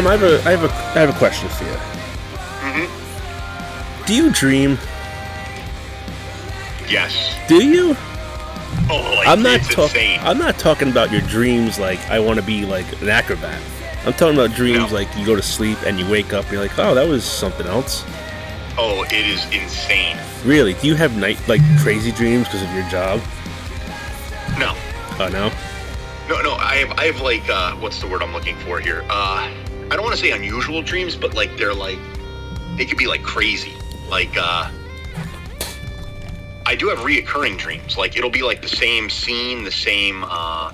Tom, I have a I have a I have a question for you. Mm-hmm. Do you dream? Yes. Do you? Oh, like, I'm not talking. I'm not talking about your dreams like I want to be like an acrobat. I'm talking about dreams No. like you go to sleep and you wake up and you're like, oh, that was something else. Oh, it is insane. Really? Do you have night like crazy dreams because of your job? No, Oh no. no, no. I have, I have like, uh, what's the word I'm looking for here? Uh, I don't want to say unusual dreams, but like they're like, they could be like crazy. Like, uh, I do have reoccurring dreams. Like it'll be like the same scene, the same, uh,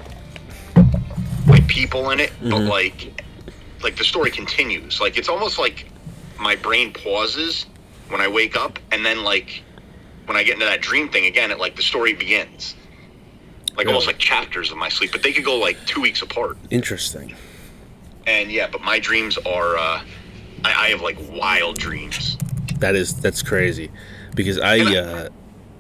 like people in it, but Mhm. like, like the story continues. Like it's almost like my brain pauses when I wake up, and then like when I get into that dream thing again, it like the story begins. Like almost like chapters of my sleep, but they could go like two weeks apart. Interesting. And yeah, but my dreams are, uh, I, I have like wild dreams. That is that's crazy, because I I- uh,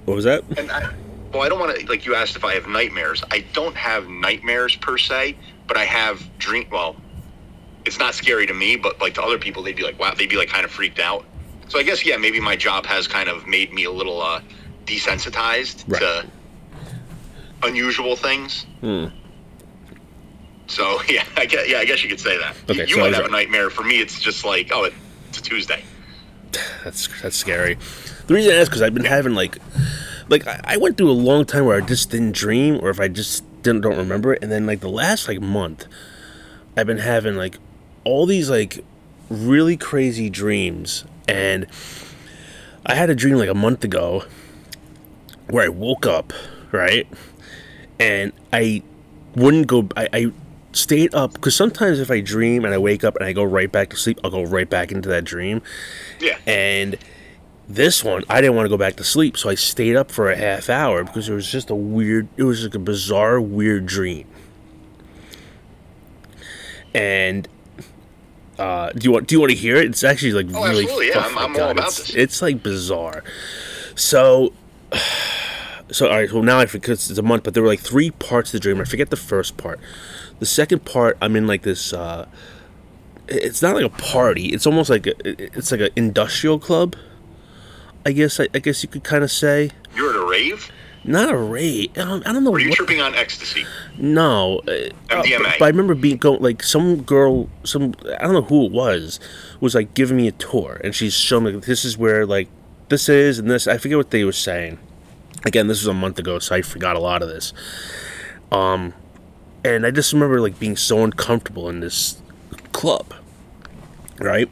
what was that? And I, well, I don't want to, like you asked if I have nightmares. I don't have nightmares per se, but I have dream, well, it's not scary to me, but like to other people, they'd be like, wow, they'd be like kind of freaked out. So I guess, yeah, maybe my job has kind of made me a little, uh, desensitized Right. to unusual things. Hmm. So yeah, I guess, yeah, I guess you could say that. Okay, you so might have right. a nightmare. For me, it's just like, oh, it's a Tuesday. That's that's scary. The reason I ask because I've been having like, like I, I went through a long time where I just didn't dream, or if I just didn't don't remember it, and then like the last like month, I've been having like all these like really crazy dreams, and I had a dream like a month ago where I woke up right, and I wouldn't go. I, I stayed up because sometimes if I dream and I wake up and I go right back to sleep, I'll go right back into that dream. Yeah. And this one, I didn't want to go back to sleep, so I stayed up for a half hour because it was just a weird, it was like a bizarre, weird dream. And uh, do you want do you want to hear it? It's actually like Oh, really. absolutely, yeah, I'm- I'm all about it's, this. It's like bizarre. So, so all right. Well, now I forget it's a month, but there were like three parts of the dream. I forget the first part. The second part, I'm in like this. Uh, it's not like a party. It's almost like a, it's like an industrial club. I guess I, I guess you could kind of say You're at a rave? not a rave. I don't, I don't know are you what. tripping on ecstasy? No, uh, uh, MDMA. but, but I remember being going like some girl, some I don't know who it was, was like giving me a tour, and she's showing me this is where like this is and this. I forget what they were saying. Again, this was a month ago, so I forgot a lot of this. Um, and I just remember like being so uncomfortable in this club, right?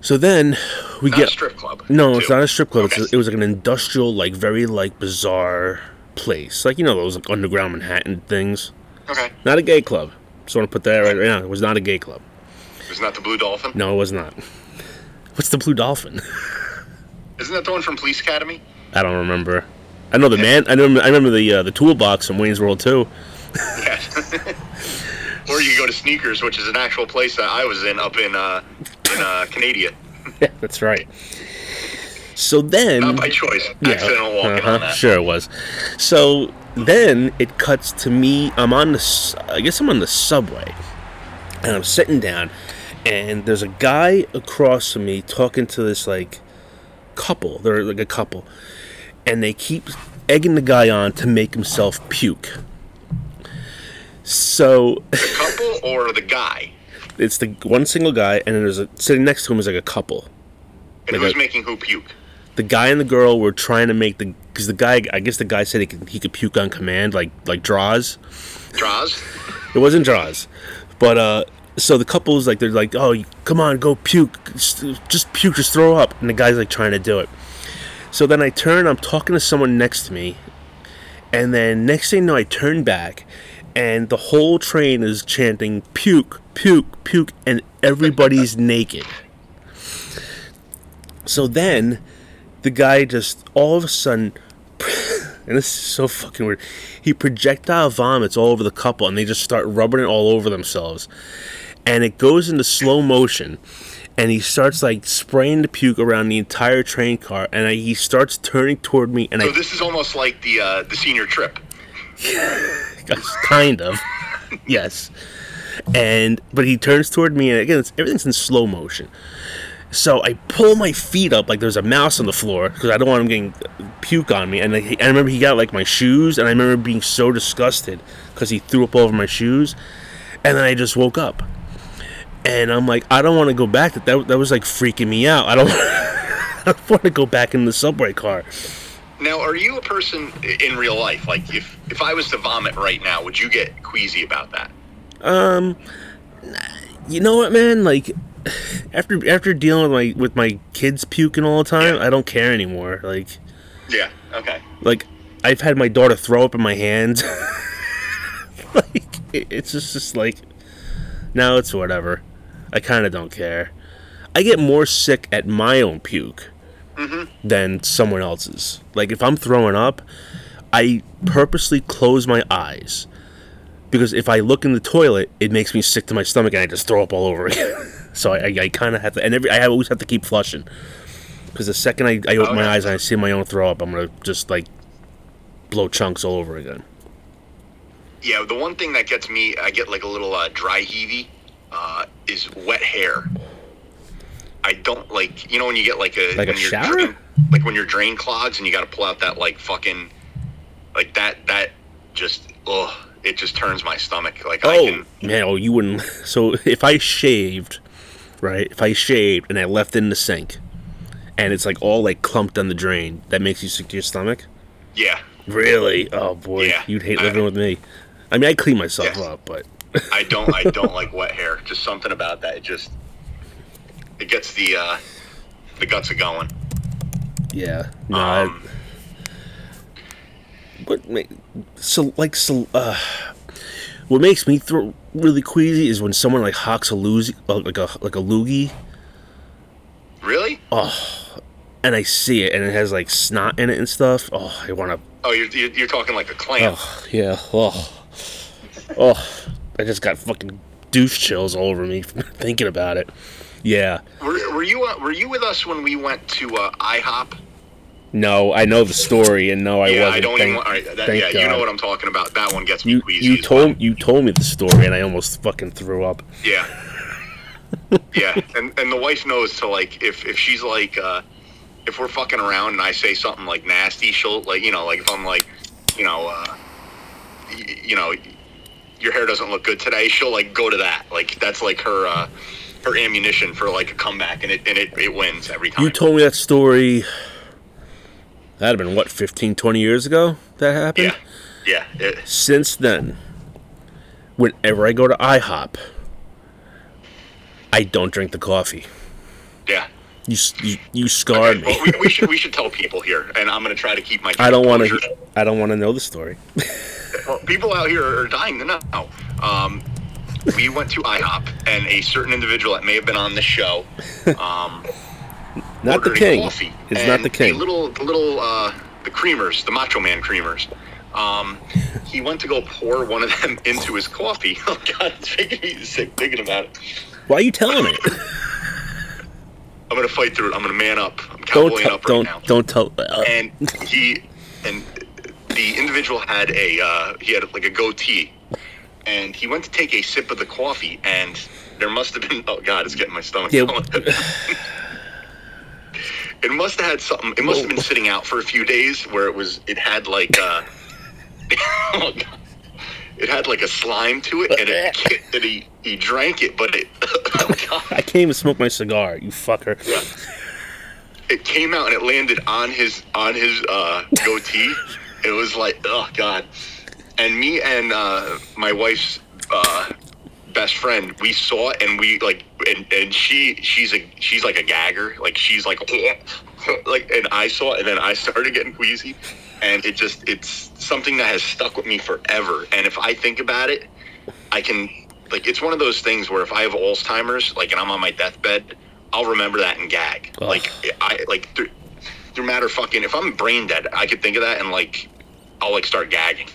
So then we Not get a strip club. no, it's not a strip club. Okay. It's, it was like an industrial, like very like bizarre place, like you know those like, underground Manhattan things. Okay. Not a gay club. Just want to put that right, right now. It was not a gay club. It was not the Blue Dolphin? No, it was not. What's the Blue Dolphin? Isn't that the one from Police Academy? I don't remember. I know the man. I know. I remember the uh, the toolbox from Wayne's World too. Yeah. or you go to Sneakers, which is an actual place that I was in up in uh, in uh, Canada. Yeah, that's right. So then, Not by choice. Accidental walking uh-huh, on that. Sure it was. So then it cuts to me. I'm on the. I guess I'm on the subway, and I'm sitting down, and there's a guy across from me talking to this like couple. They're like a couple, and they keep egging the guy on to make himself puke. So the Couple or the guy? it's the one single guy, and then there's a sitting next to him is like a couple. And Like who's a- making who puke? the guy and the girl were trying to make the because the guy I guess the guy said he could he could puke on command like like draws. Draws? It wasn't draws, but uh. So the couple's like they're like, oh, come on, go puke, just, just puke, just throw up, and the guy's like trying to do it. So then I turn, I'm talking to someone next to me, and then next thing you know, I turn back, and the whole train is chanting puke, puke, puke, and everybody's naked. So then the guy just all of a sudden and this is so fucking weird he projectile vomits all over the couple and they just start rubbing it all over themselves and it goes into slow motion and he starts like spraying the puke around the entire train car and I, he starts turning toward me and So i this is almost like the uh, the senior trip. Kind of yes and but he turns toward me, and again, everything's in slow motion. So I pull my feet up like there's a mouse on the floor because I don't want him getting puke on me. And I, I remember he got like my shoes, and I remember being so disgusted because he threw up all over my shoes. And then I just woke up, and I'm like, I don't want to go back. That that, that was like freaking me out. I don't, I don't want to go back in the subway car. Now, are you a person in real life? Like, if if I was to vomit right now, would you get queasy about that? Um, you know what, man? Like after after dealing with my with my kids puking all the time, Yeah. I don't care anymore. Like Yeah. Okay. like I've had my daughter throw up in my hands. like it's just just like now it's whatever. I kind of don't care. I get more sick at my own puke than someone else's. Like if I'm throwing up, I purposely close my eyes because if I look in the toilet, it makes me sick to my stomach and I just throw up all over again. so I, I, I kind of have to, and every I always have to keep flushing because the second I, I open my Okay. eyes and I see my own throw up, I'm gonna just like blow chunks all over again. Yeah. The one thing that gets me, I get like a little uh, dry heavy, uh, is wet hair. I don't like, you know, when you get like a Like a shower? drain- like when your drain clogs and you got to pull out that like fucking, like that that just ugh, it just turns my stomach. Like I Oh can, man, oh you wouldn't. So if I shaved, right? If I shaved and I left it in the sink, and it's like all like clumped on the drain, that makes you sick to your stomach. yeah. Really? Oh boy, Yeah. you'd hate I- living with me. I mean, I clean myself Yes. up, but I don't I don't like wet hair. Just something about that. It just it gets the uh the guts a going. yeah, no. I- Um, what ma- so like so uh what makes me throw really queasy is when someone like hawks a loogie like a like a loogie really? Oh, and I see it and it has like snot in it and stuff. Oh, I want to. Oh, you're, you're you're talking like a clam. Oh yeah. Oh, oh. I just got fucking douche chills all over me thinking about it. Yeah. Were, were you uh, were you with us when we went to uh, IHOP? No, I know the story, and no, I yeah, wasn't. I don't thank, even. All right, that, yeah, you know what I'm talking about. That one gets me You queasy. you as well. told you told me the story, and I almost fucking threw up. Yeah. yeah, and and the wife knows to like if if she's like uh if we're fucking around and I say something like nasty, she'll like you know like if I'm like you know uh y- you know your hair doesn't look good today, she'll like go to that. Like that's like her uh her ammunition for like a comeback and it and it, it wins every time. You told me that story. That'd have been what 15, 20 years ago that happened. yeah. Yeah. It, Since then, whenever I go to IHOP, I don't drink the coffee. yeah. You you, you scarred Okay, me. well, we, we should we should tell people here, and I'm gonna try to keep my. I don't want to. I don't want to know the story. Well, people out here are dying to know. Um, we went to IHOP, and a certain individual that may have been on the show, um, Not the king. coffee, It's not the king. The little, the little, uh, the creamers, the Macho Man creamers. Um, he went to go pour one of them into his coffee. Oh God, it's making me sick thinking about it. Why are you telling me? I'm gonna fight through it. I'm gonna man up. I'm don't cowboying up right Don't now. don't tell. Uh, and he and the individual had a uh, he had like a goatee and he went to take a sip of the coffee and there must have been oh god it's getting my stomach Yeah. going. it must have had something it must have been sitting out for a few days where it was it had like uh oh, God. it had like a slime to it and it and he he drank it but it oh god I can't even smoke my cigar. You fucker. Yeah. it came out and it landed on his on his uh, goatee. it was like, oh god. And me and uh, my wife's uh, best friend, we saw it and we like, and, and she she's a she's like a gagger, like she's like, like, and I saw it and then I started getting queasy, and it just it's something that has stuck with me forever. And if I think about it, I can like it's one of those things where if I have Alzheimer's, like, and I'm on my deathbed, I'll remember that and gag. Ugh. Like I like through, through matter fucking if I'm brain dead, I could think of that and like I'll like start gagging.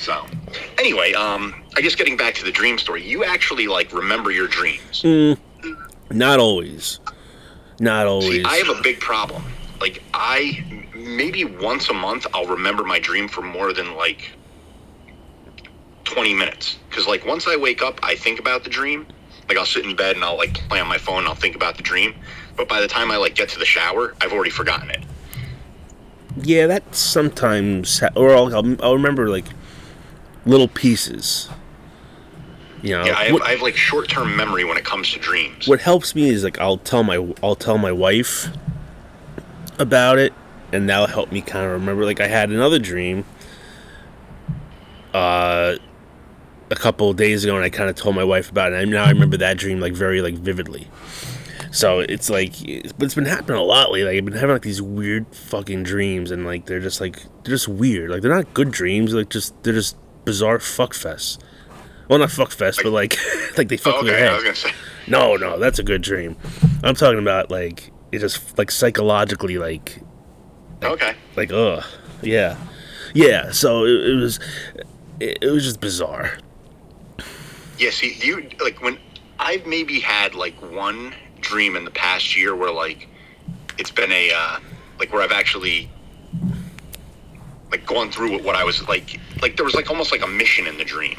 So anyway, um, I guess getting back to the dream story, you actually like remember your dreams. Not always. Not always. See, I have a big problem. Like I maybe once a month I'll remember my dream for more than like 20 minutes because like once I wake up, I think about the dream. Like I'll sit in bed and I'll like play on my phone and I'll think about the dream. But by the time I like get to the shower, I've already forgotten it. Yeah, that sometimes, ha- or I'll, I'll, I'll remember like little pieces. You know, Yeah, I have, what, I have like short term memory when it comes to dreams. what helps me is like I'll tell my I'll tell my wife about it, and that'll help me kind of remember. Like I had another dream, uh, a couple of days ago, and I kind of told my wife about it. And now I remember that dream like very like vividly. So it's like, but it's been happening a lot lately. Like, I've been having like these weird fucking dreams, and like they're just like they're just weird. Like they're not good dreams. Like just they're just bizarre fuck fests. Well, not fuck fest, but like like they fuck Oh, with your okay, I head. was gonna say. No, no, that's a good dream. I'm talking about like it just like psychologically like Okay. like ugh yeah yeah. So it, it was it, it was just bizarre. Yeah, see, you like when I've maybe had like one dream in the past year where like it's been a uh, like where I've actually like going through with what I was like like there was like almost like a mission in the dream.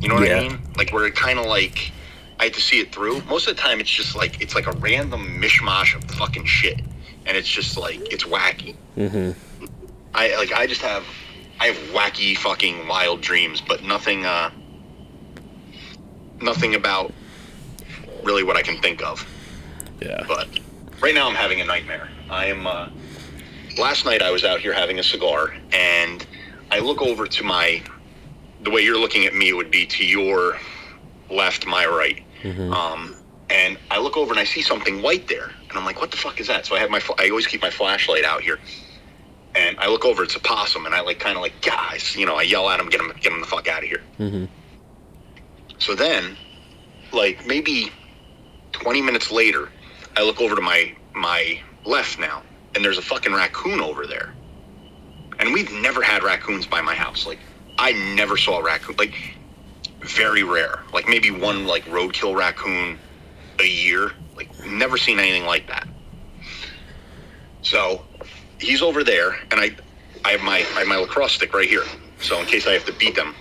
You know what Yeah. I mean? Like where it kind of like I had to see it through. Most of the time, it's just like it's like a random mishmash of fucking shit, and it's just like it's wacky. Mm-hmm. I like I just have I have wacky fucking wild dreams, but nothing uh nothing about really what I can think of. Yeah. But right now I'm having a nightmare. I am uh last night I was out here having a cigar and I look over to my the way you're looking at me would be to your left, my right. Mhm. Um and I look over and I see something white there, and I'm like, "What the fuck is that?" So I have my, I always keep my flashlight out here, and I look over, it's a possum, and I like kind of like, guys, you know, I yell at him, get him, get him the fuck out of here. hmm So then, like maybe 20 minutes later, I look over to my my left now, and there's a fucking raccoon over there. And we've never had raccoons by my house. Like I never saw a raccoon. Like very rare. Like maybe one like roadkill raccoon a year. Like never seen anything like that. So he's over there, and I I have my I have my lacrosse stick right here. So in case I have to beat them,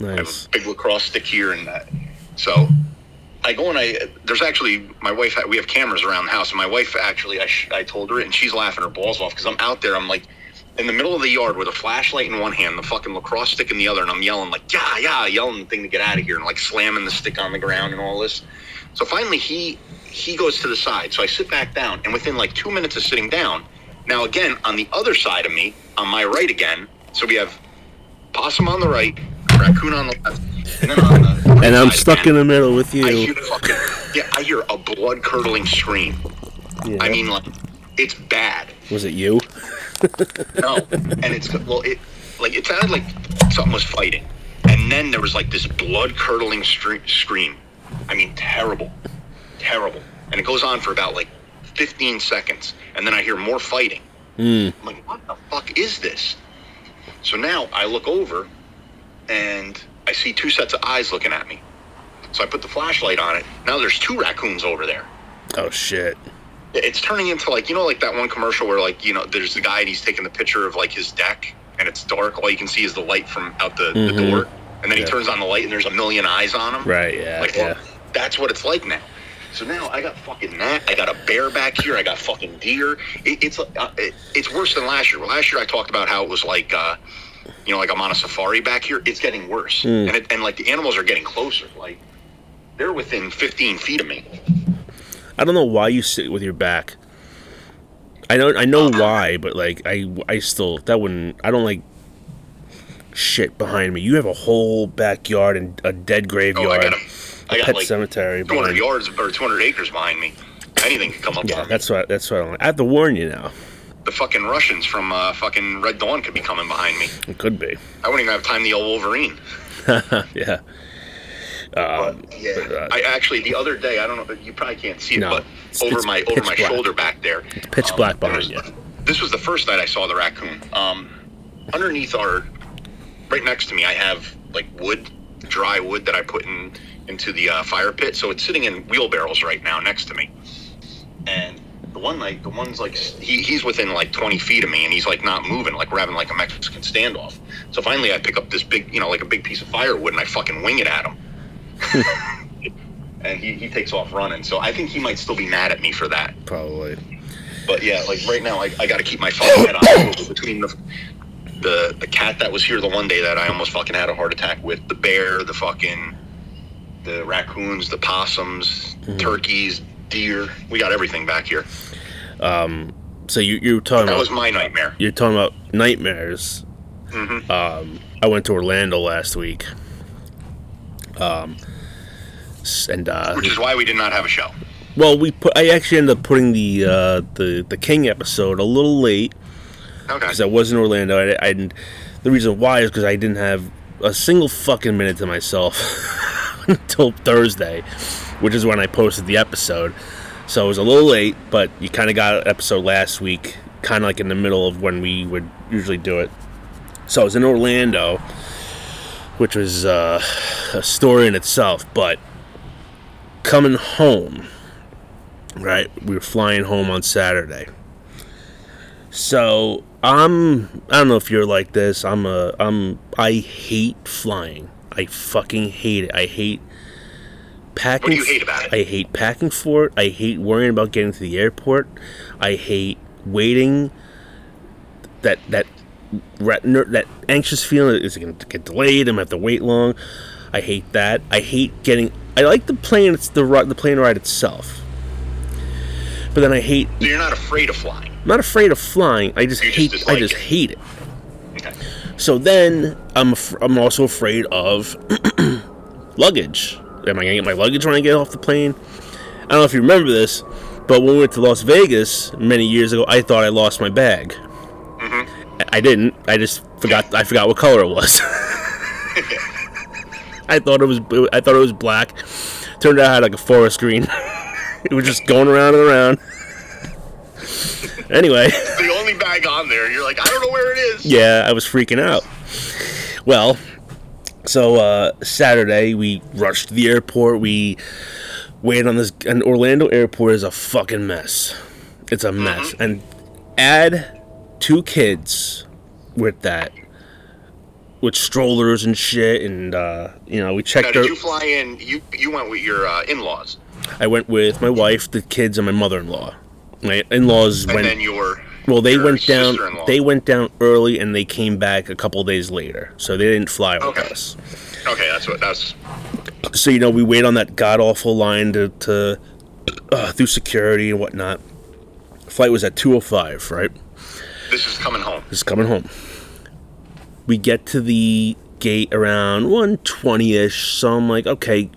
I have Nice. a big lacrosse stick here, and uh, so I go and I. There's actually my wife. We have cameras around the house, and my wife actually. I, I told her, and she's laughing her balls off because I'm out there. I'm like in the middle of the yard with a flashlight in one hand, the fucking lacrosse stick in the other, and I'm yelling like yeah, yeah, yelling the thing to get out of here, and like slamming the stick on the ground and all this. So finally, he he goes to the side. So I sit back down, and within like two minutes of sitting down, now again on the other side of me, on my right again. So we have possum on the right, raccoon on the left, and then on the And I'm stuck in the middle with I hear you. fucking yeah, I hear a blood curdling scream. Yeah. I mean, like it's bad. was it you? No, and it's well, it like it sounded like something was fighting, and then there was like this blood curdling stre- scream. I mean, terrible, terrible, and it goes on for about like 15 seconds, and then I hear more fighting. Mm. I'm like, what the fuck is this? So now I look over and I see two sets of eyes looking at me. So I put the flashlight on it. Now there's two raccoons over there. Oh shit. It's turning into like, you know, like that one commercial where like, you know, there's the guy and he's taking the picture of like his deck and it's dark. All you can see is the light from out the, Mhm. the door. And then he turns on the light and there's a million eyes on him. Right. Yeah. Like, yeah. well, that's what it's like now. So now I got fucking that. I got a bear back here. I got fucking deer. It, it's uh, it, it's worse than last year. Last year I talked about how it was like, uh, you know, like I'm on a safari back here. It's getting worse, Mm. and it, and like the animals are getting closer. Like they're within 15 feet of me. I don't know why you sit with your back. I know I know why, but like I I still that wouldn't I don't like shit behind me. You have a whole backyard and a dead graveyard, Oh, I got a, I got pet like cemetery. 200 behind- yards or 200 acres behind me. Anything could come up Yeah, on me. that's what that's what I don't like. I have to warn you now. The fucking Russians from uh, fucking Red Dawn could be coming behind me. It could be. I wouldn't even have time to yell Wolverine. yeah. Um, But, yeah, but, uh, I actually the other day I don't know you probably can't see it, No, but it's- over it's my over my black. shoulder back there, It's pitch black behind you. This was the first night I saw the raccoon. Um, underneath our, right next to me, I have like wood, dry wood that I put in into the uh, fire pit. So it's sitting in wheelbarrows right now next to me, and the one night, the one's like he, he's within like 20 feet of me, and he's like not moving, like we're having like a Mexican standoff. So finally, I pick up this big, you know, like a big piece of firewood, and I fucking wing it at him. and he, he takes off running. So I think he might still be mad at me for that. Probably. But yeah, like right now, I, I got to keep my fucking head on between the the the cat that was here the one day that I almost fucking had a heart attack with, the bear, the fucking the raccoons, the possums, mm-hmm. turkeys, deer. We got everything back here. So you you were talking That about was my nightmare. you're talking about nightmares. Mhm. Um, I went to Orlando last week. Um, and uh, Which is why we did not have a show. well, we put. I actually ended up putting the uh, the the King episode a little late Okay. because I was in Orlando. I, I didn't. The reason why is because I didn't have a single fucking minute to myself until Thursday, which is when I posted the episode. So it was a little late, but you kind of got an episode last week, kind of like in the middle of when we would usually do it. So I was in Orlando, which was uh, a story in itself, but coming home, right? We were flying home on Saturday. So I'm I don't know if you're like this. I'm a I'm I hate flying. I fucking hate it. I hate packing. What do you hate about it? I hate packing for it. I hate worrying about getting to the airport. I hate waiting. That that that anxious feeling is it going to get delayed? I'm gonna have to wait long. I hate that. I hate getting. I like the plane. It's the the plane ride itself. But then I hate. So you're not afraid of flying. I'm not afraid of flying. I just You just hate. I just it. hate it. Okay. So then I'm I'm also afraid of luggage. Am I gonna get my luggage when I get off the plane? I don't know if you remember this, but when we went to Las Vegas many years ago, I thought I lost my bag. I- I didn't. I just forgot. I forgot what color it was. I thought it was. I thought it was black. Turned out I had like a forest green. it was just going around and around. anyway. The only bag on there, you're like, I don't know where it is. yeah, I was freaking out. Well, so uh, Saturday we rushed to the airport. We waited on this, and Orlando airport is a fucking mess. It's a mess, and add two kids with that, with strollers and shit, and uh, you know we Now, checked. did Our, you fly in? You you went with your uh, in-laws, I went with my wife, the kids, and my mother-in-law. My in-laws and went. then your Well, they went down. They went down early, and they came back a couple days later. So they didn't fly with Okay. us. Okay, that's what that's. So you know, we wait on that god awful line to, to uh, through security and whatnot. Flight was at two o five. Right, This is coming home. this is coming home. We get to the gate around one twenty ish. So I'm like, okay,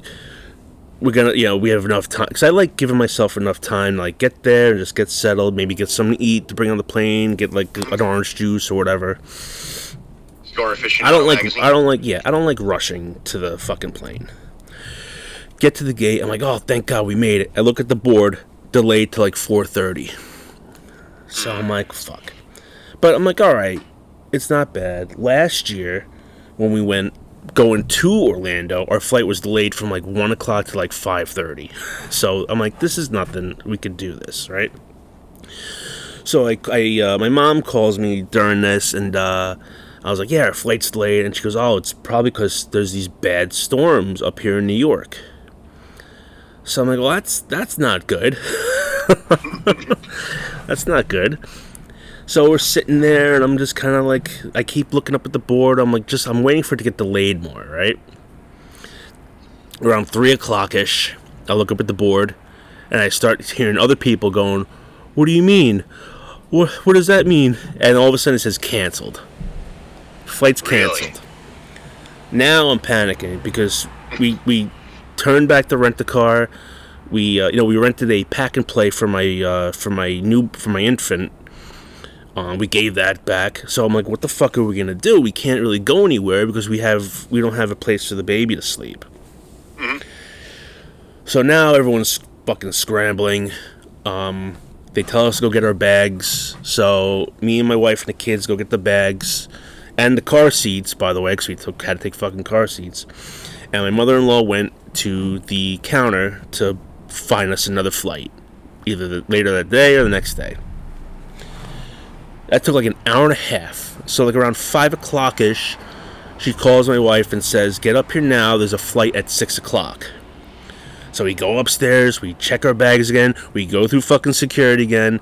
we're gonna, you know, we have enough time because I like giving myself enough time, to, like get there and just get settled, maybe get something to eat to bring on the plane, get like an orange juice or whatever. Aficionado I don't like. magazine. I don't like. Yeah, I don't like rushing to the fucking plane. Get to the gate. I'm like, oh, thank God we made it. I look at the board, delayed to like 4:30. So I'm like, fuck. But I'm like, all right, it's not bad. Last year, when we went going to Orlando, our flight was delayed from like one o'clock to like 5:30. So I'm like, this is nothing. We could do this, right? So I, I uh, my mom calls me during this, and uh, I was like, "Yeah, our flight's delayed," and she goes, "Oh, it's probably because there's these bad storms up here in New York." So I'm like, "Well, that's that's not good. that's not good." So we're sitting there, and I'm just kind of like, I keep looking up at the board. I'm like, just I'm waiting for it to get delayed more, right? Around three o'clock ish, I look up at the board, and I start hearing other people going, "What do you mean? What what does that mean?" And all of a sudden it says canceled. Flight's Really? canceled. Now I'm panicking because we we turned back to rent the car. We uh, you know we rented a pack and play for my uh, for my new for my infant. Um, we gave that back, so I'm like, what the fuck are we gonna do? We can't really go anywhere because we have we don't have a place for the baby to sleep. So now everyone's fucking scrambling. Um, they tell us to go get our bags. So me and my wife and the kids go get the bags and the car seats. By the way, because we took had to take fucking car seats. And my mother-in-law went to the counter to find us another flight. either the, later that day or the next day. That took like an hour and a half. So like around five o'clock ish, she calls my wife and says, "Get up here now. There's a flight at six o'clock." So we go upstairs, we check our bags again, we go through fucking security again,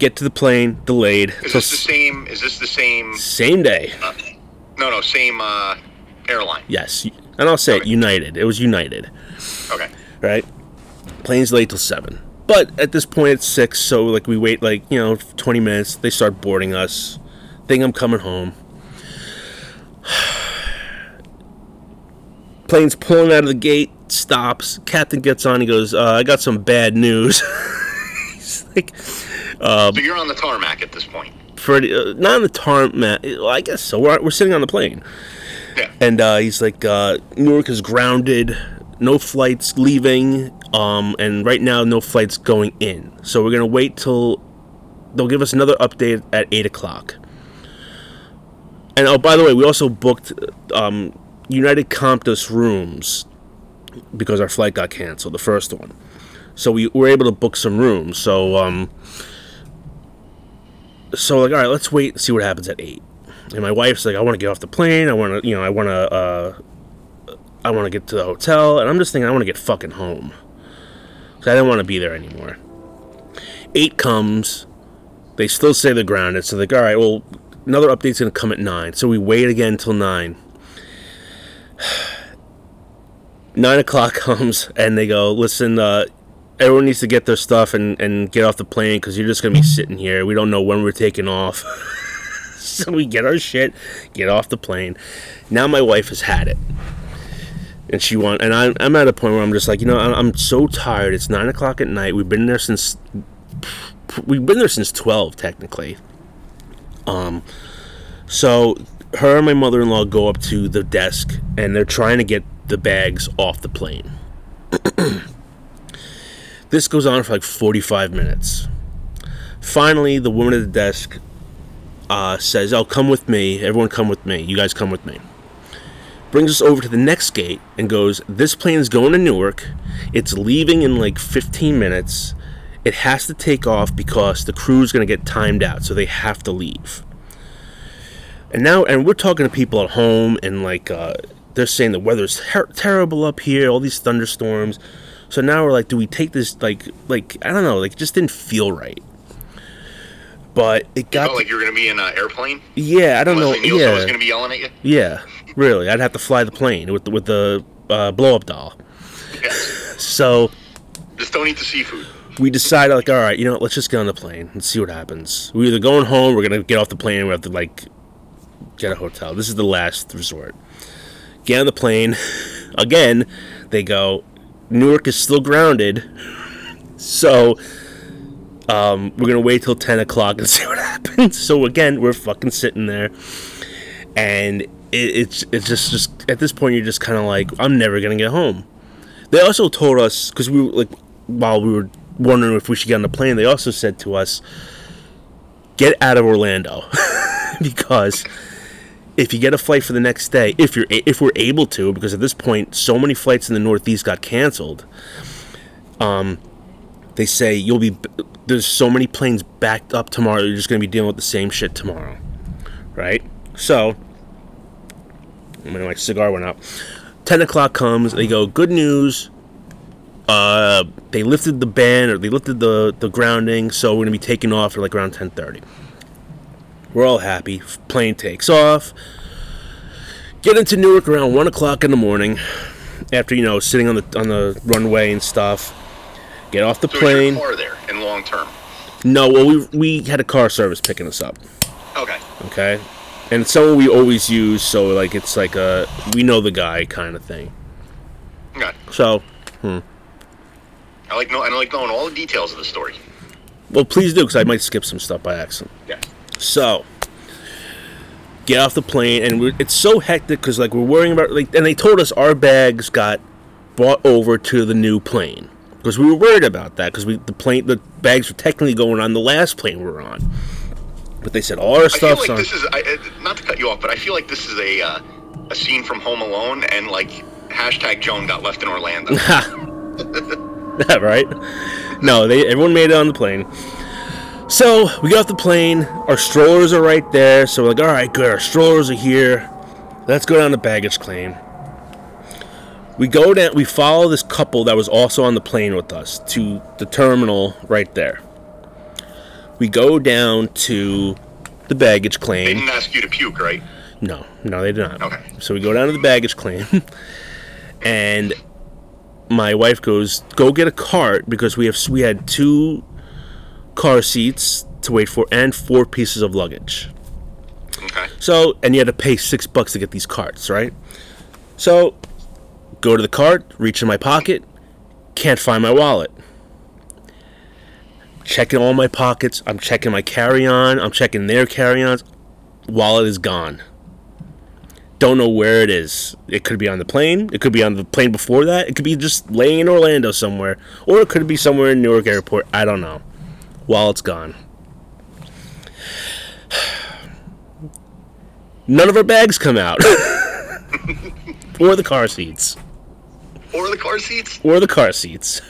get to the plane, delayed. Is this the same? Is this the same? same day. Uh, no, no, same uh, airline. Yes, and I'll say it, United. It was United, Okay. right? Plane's late till seven, but at this point it's six, so like we wait like you know twenty minutes. They start boarding us. Think I'm coming home. Plane's pulling out of the gate, stops. Captain gets on. He goes, uh, "I got some bad news." He's like, so you're on the tarmac at this point. for uh, not on the tarmac. Well, I guess so. We're, we're sitting on the plane. Yeah. and uh, he's like, uh, Newark is grounded, no flights leaving, um, and right now no flights going in. So we're gonna wait till they'll give us another update at eight o'clock. And oh, by the way, we also booked um, United Comptus rooms because our flight got canceled, the first one. So we were able to book some rooms. So um, so like, all right, let's wait and see what happens at eight. And my wife's like, I want to get off the plane. I want to, you know, I want to, uh, I want to get to the hotel. And I'm just thinking, I want to get fucking home. So I didn't want to be there anymore. Eight comes. They still say they're grounded. So they're like, all right, well, another update's going to come at nine. So we wait again till nine. Nine o'clock comes and they go, listen, uh, everyone needs to get their stuff and, and get off the plane because you're just going to be sitting here. We don't know when we're taking off. so we get our shit, get off the plane. Now my wife has had it, and she want, and I'm, I'm at a point where I'm just like, you know, I'm, so tired. It's nine o'clock at night. We've been there since we've been there since twelve technically. Um, so her and my mother-in-law go up to the desk, and they're trying to get the bags off the plane. this goes on for like 45 minutes. Finally, the woman at the desk uh, says, "Oh, come with me. Everyone, come with me. You guys come with me." Brings us over to the next gate and goes, "This plane is going to Newark. It's leaving in like 15 minutes. It has to take off because the crew's going to get timed out, so they have to leave." And now, and we're talking to people at home, and like uh, they're saying the weather's ter- terrible up here. All these thunderstorms. So now we're like, do we take this? Like, like I don't know. Like, it just didn't feel right. But it got. Oh, like you're gonna be in an airplane? Yeah, I don't know. Leslie Nielsen was Yeah, gonna be yelling at you. yeah, really. I'd have to fly the plane with the, with the uh, blow up doll. Yes. So Just don't eat the seafood. we decided, like, all right, you know, what, let's just get on the plane and see what happens. We're either going home, we're gonna get off the plane, we have to like get a hotel. This is the last resort. Get on the plane. Again, they go. Newark is still grounded, so um, we're gonna wait till ten o'clock and see what happens. So again, we're fucking sitting there, and it, it's it's just just at this point you're just kind of like, I'm never gonna get home. They also told us because we were like while we were wondering if we should get on the plane, they also said to us, get out of Orlando because if you get a flight for the next day, if you're if we're able to, because at this point so many flights in the Northeast got canceled. Um, they say you'll be there's so many planes backed up tomorrow. You're just gonna be dealing with the same shit tomorrow, right? So, Mean, my cigar went out. Ten o'clock comes. They go, good news. Uh, they lifted the ban or they lifted the the grounding, so we're gonna be taking off at like around ten thirty. We're all happy. Plane takes off. Get into Newark around one o'clock in the morning. After you know sitting on the on the runway and stuff. Get off the So plane. car there in long term? No, well we we had a car service picking us up. Okay. Okay, and someone we always use, so like it's like a we know the guy kind of thing. Okay. So, hmm. I like know I like knowing all the details of the story. well, please do because I might skip some stuff by accident. Yeah. So, get off the plane, and we're, it's so hectic because like we're worrying about like, and they told us our bags got brought over to the new plane because we were worried about that because we the plane the bags were technically going on the last plane we were on, but they said all our I feel like on. this is I, uh, not to cut you off, but I feel like this is a uh, a scene from Home Alone, and like hashtag Joan got left in Orlando. Right. no, they everyone made it on the plane. So we get off the plane. Our strollers are right there. So we're like, all right, good. Our strollers are here. Let's go down to baggage claim. We go down. We follow this couple that was also on the plane with us to the terminal right there. We go down to the baggage claim. They didn't ask you to puke, right? No, no, they did not. Okay. So we go down to the baggage claim, and my wife goes, "Go get a cart because we have we had two car seats to wait for and four pieces of luggage. Okay. So and you had to pay six bucks to get these carts, right? So go to the cart, reach in my pocket, can't find my wallet. Checking all my pockets. I'm checking my carry-on. I'm checking their carry-ons. Wallet is gone don't know where it is. It could be on the plane. It could be on the plane before that. It could be just laying in Orlando somewhere, or it could be somewhere in Newark Airport. I don't know. While it's gone. None of our bags come out, or the car seats, Or the car seats? or the car seats.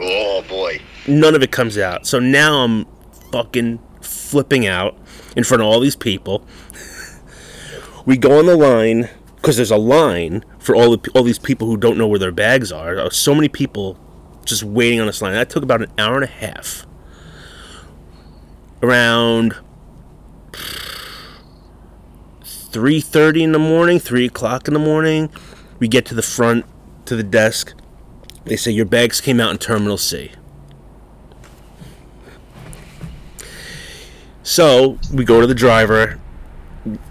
Oh boy. None of it comes out. So now I'm fucking flipping out in front of all these people. We go on the line because there's a line for all the all these people who don't know where their bags are. So many people just waiting on this line. That took about an hour and a half. Around three thirty in the morning, three o'clock in the morning, we get to the front to the desk. They say your bags came out in Terminal C. So we go to the driver.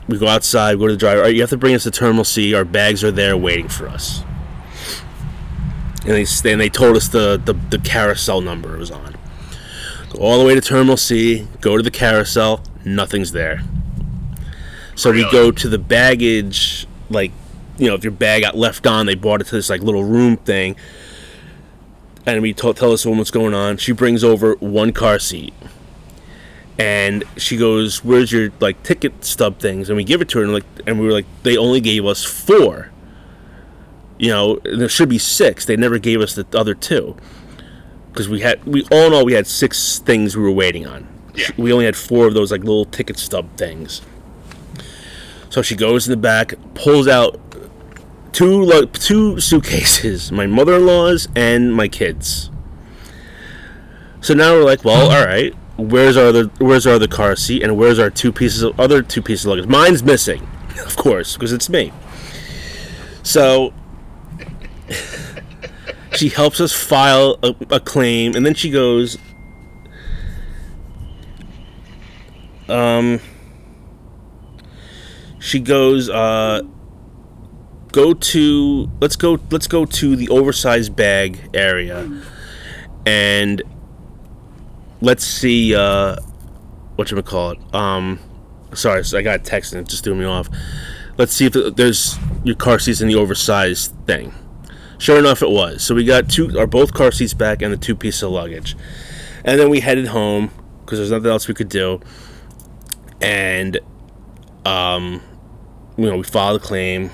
We go outside. Go to the driver. All right, you have to bring us to Terminal C. Our bags are there waiting for us. And they and they told us the, the the carousel number it was on. Go all the way to Terminal C. Go to the carousel. Nothing's there. So we go to the baggage, like you know, if your bag got left on, they brought it to this like little room thing. And we told, tell this woman what's going on. She brings over one car seat and she goes, "Where's your like ticket stub things?" And we give it to her, and like, and we were like, "They only gave us four. You know, there should be six. They never gave us the other two because we had we all in all we had six things we were waiting on. Yeah. We only had four of those like little ticket stub things. So she goes in the back, pulls out two like two suitcases, my mother-in-law's and my kids. So now we're like, well, all right. Where's our other Where's our other car seat, and where's our two pieces of other two pieces of luggage? Mine's missing, of course, because it's me. So she helps us file a, a claim, and then she goes, um, she goes, uh, go to let's go let's go to the oversized bag area, and let's see uh what you call it um sorry i got a text and it just threw me off. Let's see if there's your car seats in the oversized thing. Sure enough it was. So we got two our both car seats back and the two pieces of luggage. And then we headed home because there's nothing else we could do. And um you know we filed a claim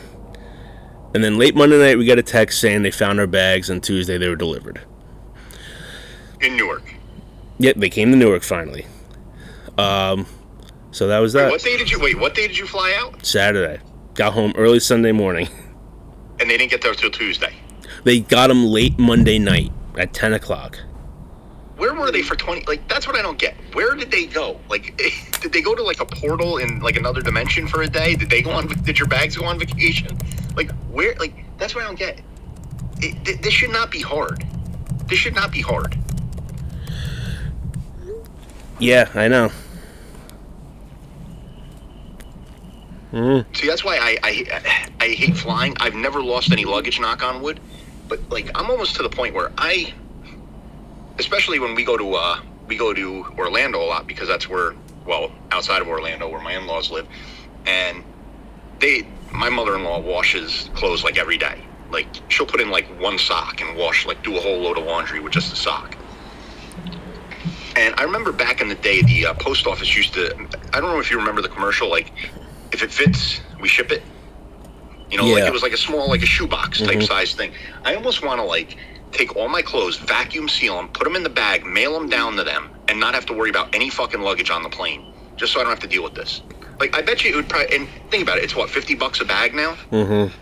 and then late monday night we got a text saying they found our bags and tuesday they were delivered In Newark. Yep, they came to Newark finally. Um, so that was that. What day did you wait? What day did you fly out? Saturday. Got home early Sunday morning. And they didn't get there till Tuesday. They got them late Monday night at 10 o'clock. Where were they hmm. for twenty? Like that's what I don't get. Where did they go? Like, did they go to like a portal in like another dimension for a day? Did they go on? Did your bags go on vacation? Like where? Like that's what I don't get. It, this should not be hard. This should not be hard. Yeah, I know. Hmm. See, that's why I, I I hate flying. I've never lost any luggage, knock on wood. But like, I'm almost to the point where I, especially when we go to uh we go to Orlando a lot because that's where well outside of Orlando where my in-laws live, and they my mother-in-law washes clothes like every day. Like she'll put in like one sock and wash like do a whole load of laundry with just a sock. And I remember back in the day, the uh, post office used to. I don't know if you remember the commercial. Like, if it fits, we ship it. You know, like it was like a small, like a shoebox type size thing. I almost want to like take all my clothes, vacuum seal them, put them in the bag, mail them down to them, and not have to worry about any fucking luggage on the plane, just so I don't have to deal with this. Like, I bet you it would probably. And think about it, it's what fifty bucks a bag now. Mm-hmm.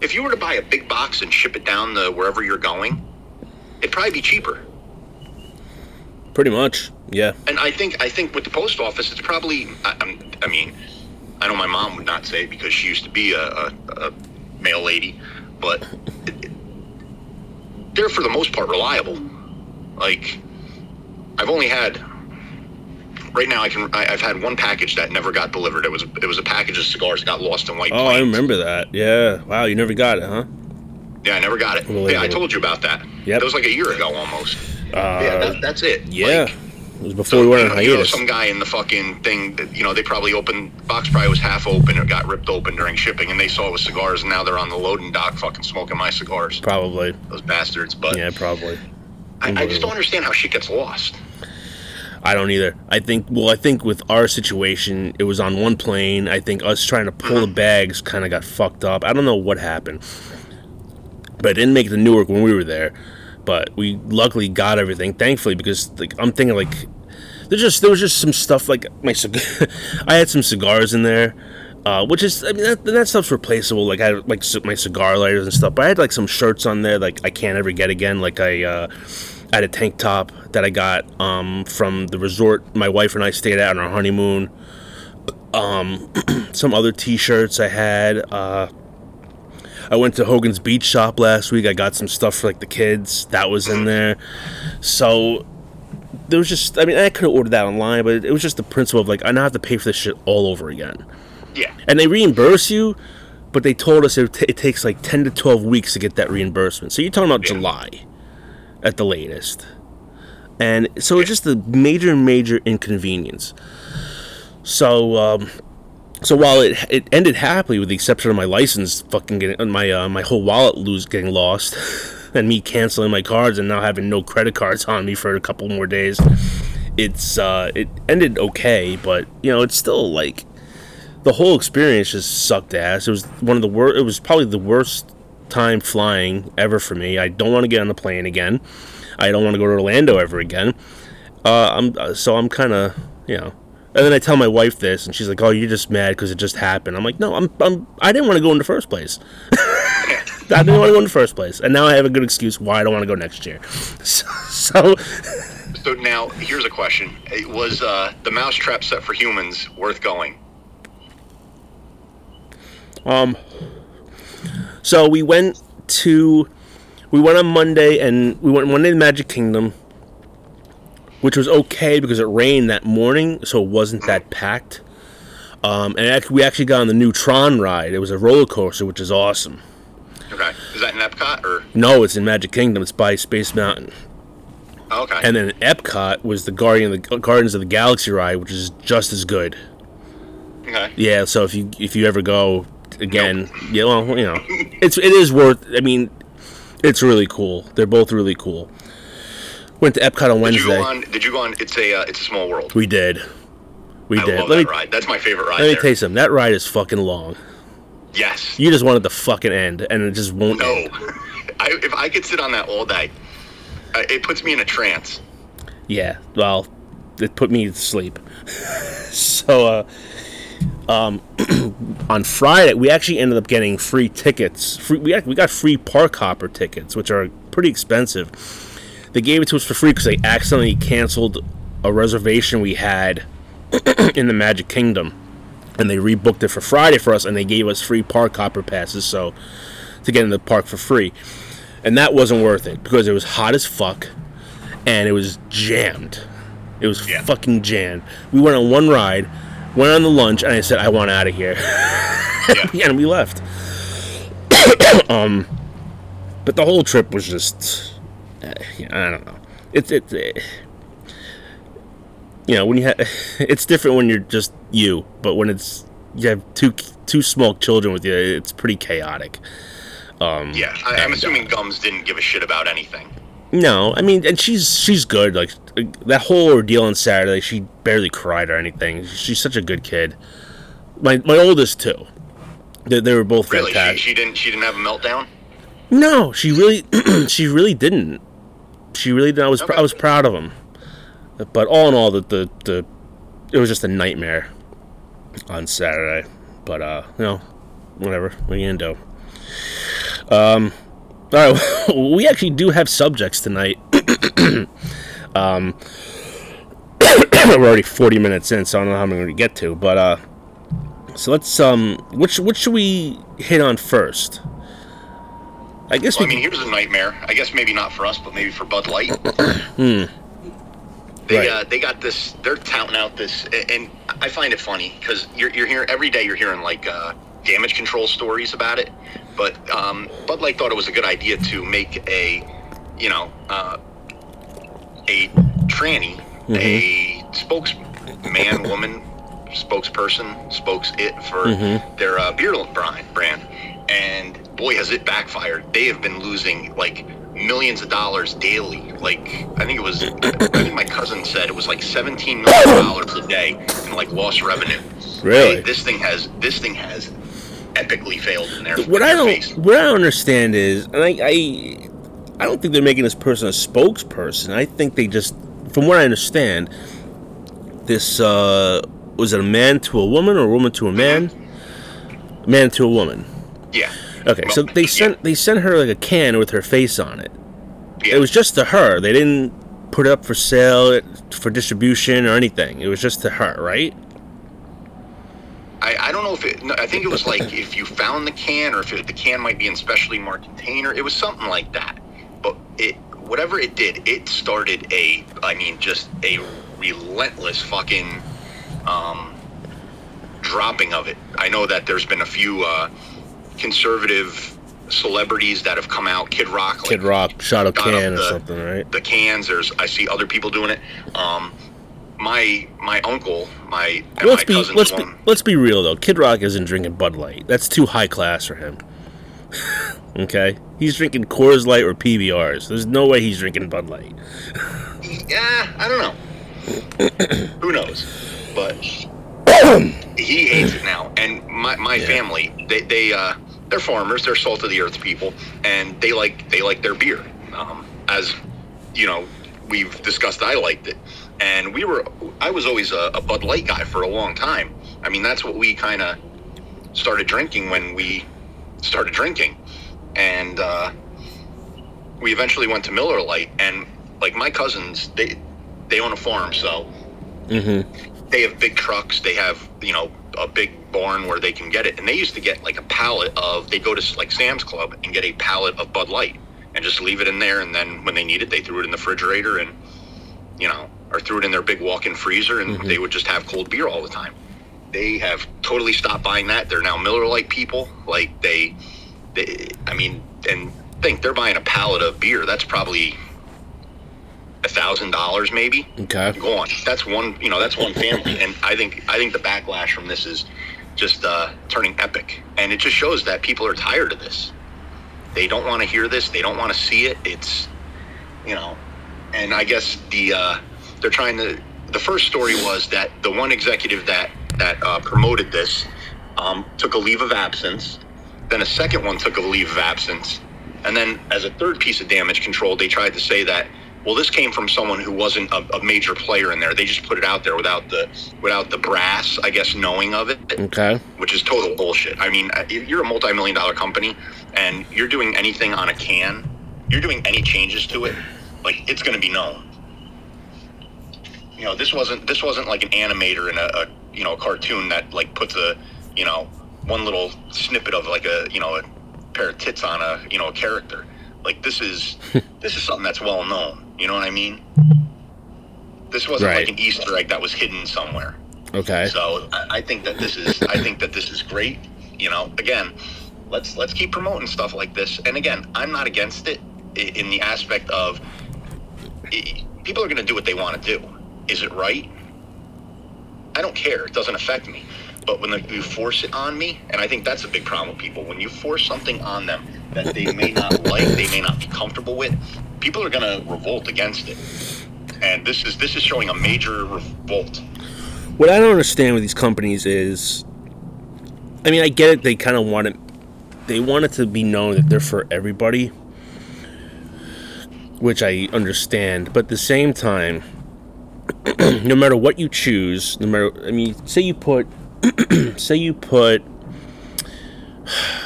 If you were to buy a big box and ship it down to wherever you're going, it'd probably be cheaper. Pretty much. Yeah. And I think I think with the post office, it's probably. I, I'm- mean, I know my mom would not say it because she used to be a, a, a mail lady, but they're for the most part reliable. Like, I've only had. Right now, I can. I, I've had one package that never got delivered. It was it was a package of cigars that got lost in White Oh, I remember that. Yeah. Wow, you never got it, huh? Yeah, I never got it. Yeah, I told you about that. Yeah, That was like a year ago almost. Uh, yeah, that, that's it. yeah. Like, it was before we went on know, you know, some guy in the fucking thing, that, you know, they probably opened, box probably was half open or got ripped open during shipping, and they saw it was cigars, and now they're on the loading dock fucking smoking my cigars. Probably. Those bastards. But Yeah, probably. I, I just don't understand how shit gets lost. I don't either. I think well, I think with our situation, it was on one plane. I think us trying to pull the mm-hmm. bags kind of got fucked up. I don't know what happened, but it didn't make the Newark when we were there. But we luckily got everything, thankfully, because like I'm thinking like there's just there was just some stuff like my cig- I had some cigars in there. Uh, which is, I mean, that, that stuff's replaceable. Like I like my cigar lighters and stuff, but I had like some shirts on there like I can't ever get again. Like I, uh, had a tank top that I got um, from the resort my wife and I stayed at on our honeymoon. Um, some other T-shirts I had. Uh, I went to Hogan's Beach Shop last week. I got some stuff for like the kids. That was in there. So there was just, I mean, I could have ordered that online, but it was just the principle of like I now have to pay for this shit all over again. Yeah. And they reimburse you, but they told us it, t- it takes like 10 to 12 weeks to get that reimbursement. So you're talking about Yeah. July at the latest. And so it's just a major, major inconvenience. So, um, so while it it ended happily, with the exception of my license fucking getting my uh, my whole wallet lose getting lost, and me canceling my cards and now having no credit cards on me for a couple more days, it's uh, it ended okay, but you know it's still like the whole experience just sucked ass. It was one of the worst. It was probably the worst time flying ever for me. I don't want to get on the plane again. I don't want to go to Orlando ever again. Uh, I'm uh, so I'm kind of you know. And then I tell my wife this, and she's like, "Oh, you're just mad because it just happened." I'm like, "No, I'm, I'm I didn't want to go in the first place. I didn't want to go in the first place, and now I have a good excuse why I don't want to go next year." So, so So now, here's a question: It Was uh, the mousetrap set for humans worth going? Um, so we went to, we went on Monday, and we went Monday to Magic Kingdom, which was okay because it rained that morning, so it wasn't that packed. Um, and we actually got on the new Tron ride. It was a roller coaster, which is awesome. Okay. Is that in Epcot or? No, it's in Magic Kingdom. It's by Space Mountain. Oh, okay. And then Epcot was the Guardian of the Guardians of the Galaxy ride, which is just as good. okay. Yeah, so if you if you ever go again, yeah, well, you know, it's it is worth. I mean, it's really cool. They're both really cool. Went to Epcot on Wednesday. Did you go on? Did you go on? It's a uh, it's a small world. We did. We I did. love Let that me ride. That's my favorite ride. let me there. tell you something. That ride is fucking long. Yes. You just wanted the fucking end, and it just won't No. end. I, if I could sit on that all day, uh, it puts me in a trance. Yeah. Well, it put me to sleep. so, uh, um, on Friday, we actually ended up getting free tickets. Free, we we got free park hopper tickets, which are pretty expensive. They gave it to us for free because they accidentally canceled a reservation we had in the Magic Kingdom, and they rebooked it for Friday for us, and they gave us free park hopper passes, so to get in the park for free, and that wasn't worth it because it was hot as fuck, and it was jammed. It was Yeah. fucking jammed. We went on one ride, went on the lunch, and I said, "I want out of here," Yeah. and we left. um, but the whole trip was just, I don't know. It's it's. Uh, you know when you have it's different when you're just you but when it's you have two two small children with you it's pretty chaotic um Yeah. I, I'm and, assuming Gums didn't give a shit about anything. no i mean and she's she's good like that whole ordeal on saturday she barely cried or anything she's such a good kid my my oldest too they, they were both Really? She, she didn't. She didn't have a meltdown. No, she really, she really didn't. She really did. I was, pr- I was proud of him. But all in all, the, the the it was just a nightmare on Saturday. But uh, you know, whatever. What are you gonna do? Um, all right, we actually do have subjects tonight. um, we're already forty minutes in, so I don't know how I'm going to get to. But uh, so let's um, which which should we hit on first? I guess Well, I we. mean, here's a nightmare. I guess maybe not for us, but maybe for Bud Light. Hmm. They Right. uh, they got this. They're touting out this, and I find it funny because you're you're hearing every day. You're hearing like uh, damage control stories about it, but um, Bud Light thought it was a good idea to make a, you know, uh, a tranny, a spokesman, woman, spokesperson, spokes it for Mhm. their uh, beer brand, brand, and boy has it backfired. They have been losing like millions of dollars daily. Like I think it was, I think my cousin said it was like seventeen million dollars a day in like lost revenue. Really? This thing has this thing has epically failed in their, what in I don't face. what I don't understand is, and I, I I don't think they're making this person a spokesperson. I think they just, from what I understand, this uh, was it a man to a woman or a woman to a man? Man to a woman. Yeah. Okay, so they yeah. sent they sent her like a can with her face on it. Yeah. It was just to her. They didn't put it up for sale, for distribution, or anything. It was just to her, right? I, I don't know if it. No, I think it was like if you found the can, or if it, the can might be in specially marked container. It was something like that. But it, whatever it did, it started a. I mean, just a relentless fucking um, dropping of it. I know that there's been a few uh, conservative celebrities that have come out. Kid Rock, like, Kid Rock shot a can or the- something, right? the cans. There's I see other people doing it. Um, my my uncle, my Let's my be let's be one. let's be real though. Kid Rock isn't drinking Bud Light. That's too high class for him. okay, he's drinking Coors Light or PBRs. There's no way he's drinking Bud Light. Yeah, I don't know. Who knows? But he hates it now. And my, my Yeah. family, they they uh, they're farmers. They're salt of the earth people, and they like they like their beer. Um, as you know, we've discussed. I liked it, and we were. I was always a, a Bud Light guy for a long time. I mean, that's what we kind of started drinking when we started drinking, and uh, we eventually went to Miller Lite. And like my cousins, they they own a farm, so Mm-hmm. they have big trucks. They have you know a big barn where they can get it, and they used to get like a pallet of. They go to like Sam's Club and get a pallet of Bud Light and just leave it in there, and then when they need it, they threw it in the refrigerator and you know, or threw it in their big walk-in freezer, and Mhm. they would just have cold beer all the time. They have totally stopped buying that. They're now Miller Lite people. Like they, they, I mean, and think they're buying a pallet of beer. That's probably a thousand dollars, maybe Okay. go on. That's one, you know, that's one family, and I think I think the backlash from this is just uh, turning epic, and it just shows that people are tired of this. They don't want to hear this. They don't want to see it. It's, you know, and I guess the uh, they're trying to. The first story was that the one executive that that uh, promoted this um, took a leave of absence. Then a second one took a leave of absence, and then as a third piece of damage control, they tried to say that well, this came from someone who wasn't a, a major player in there. They just put it out there without the without the brass, I guess, knowing of it Okay. which is total bullshit. I mean, uh, you're a multi-million dollar company and you're doing anything on a can, you're doing any changes to it, like it's going to be known. You know, this wasn't this wasn't like an animator in a, a you know a cartoon that like puts a you know one little snippet of like a you know a pair of tits on a you know a character. Like this is this is something that's well known. You know what I mean? This wasn't Right. like an Easter egg that was hidden somewhere. Okay. So I, I think that this is I think that this is great. You know, again, let's let's keep promoting stuff like this. And again, I'm not against it in the aspect of i- people are going to do what they want to do. Is it right? I don't care. It doesn't affect me. But when they, you force it on me, and I think that's a big problem with people. When you force something on them that they may not like, they may not be comfortable with, people are going to revolt against it. And this is this is showing a major revolt. What I don't understand with these companies is, I mean, I get it. They kind of want it. they want it to be known that they're for everybody, which I understand. But at the same time, no matter what you choose, no matter I mean, say you put, say you put,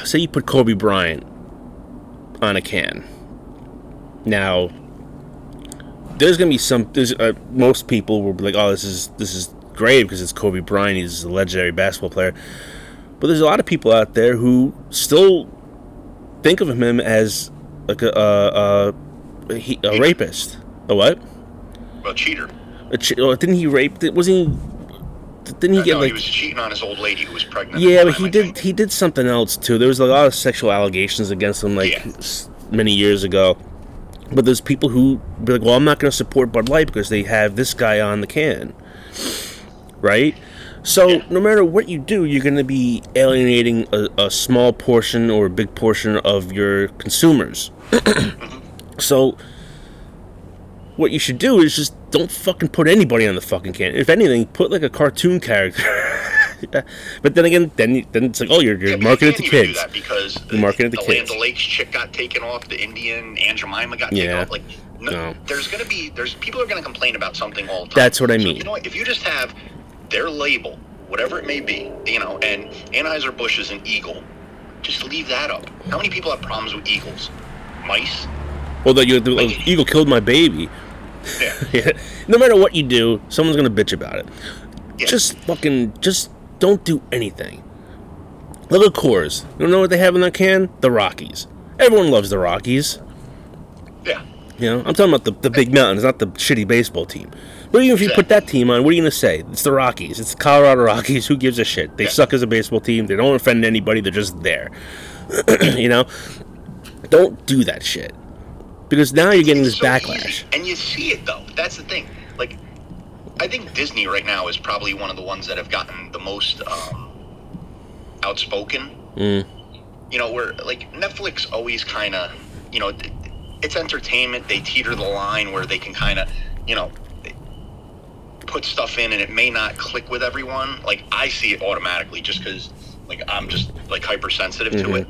say you put Kobe Bryant on a can. Now, there's gonna be some. There's uh, most people will be like, "Oh, this is this is great because it's Kobe Bryant. He's a legendary basketball player." But there's a lot of people out there who still think of him as like a a, a, he- a rapist. A what? A cheater. A ch- oh, didn't he rape? Wasn't he? Didn't he Uh, get no, like? he was cheating on his old lady who was pregnant. Yeah, but time, he I did. think. He did something else too. There was a lot of sexual allegations against him, like Yeah. many years ago. But there's people who be like, "Well, I'm not going to support Bud Light because they have this guy on the can." Right. So Yeah. no matter what you do, you're going to be alienating a, a small portion or a big portion of your consumers. so what you should do is just don't fucking put anybody on the fucking can. If anything, put like a cartoon character. but then again, then then it's like, oh, you're, you're Yeah, marketing you to kids. Because You're marketing it the to kids. Land O'Lakes chick got taken off. The Indian Aunt Jemima got taken Yeah. off. Like, no, No. there's gonna be there's people are gonna complain about something all the time. That's what I So, mean. you know what? If you just have their label, whatever it may be, you know, and Anheuser Busch is an eagle, just leave that up. How many people have problems with eagles? Mice. Well, that you the Like- eagle killed my baby. Yeah. No matter what you do, someone's gonna bitch about it. Yeah. Just fucking, just don't do anything. Look at Coors. You don't know what they have in that can? The Rockies. Everyone loves the Rockies. Yeah. You know, I'm talking about the, the big mountains, not the shitty baseball team. But even if you put that team on, what are you gonna say? It's the Rockies. It's the Colorado Rockies. Who gives a shit? They Yeah. suck as a baseball team. They don't offend anybody. They're just there. you know, don't do that shit because now you're getting this so backlash. easy. And you see it though. That's the thing. Like, I think Disney right now is probably one of the ones that have gotten the most um, outspoken. Mm. You know, where like Netflix always kind of, you know, it's entertainment. They teeter the line where they can kind of, you know, put stuff in and it may not click with everyone. Like I see it automatically just because, like, I'm just like hypersensitive to it.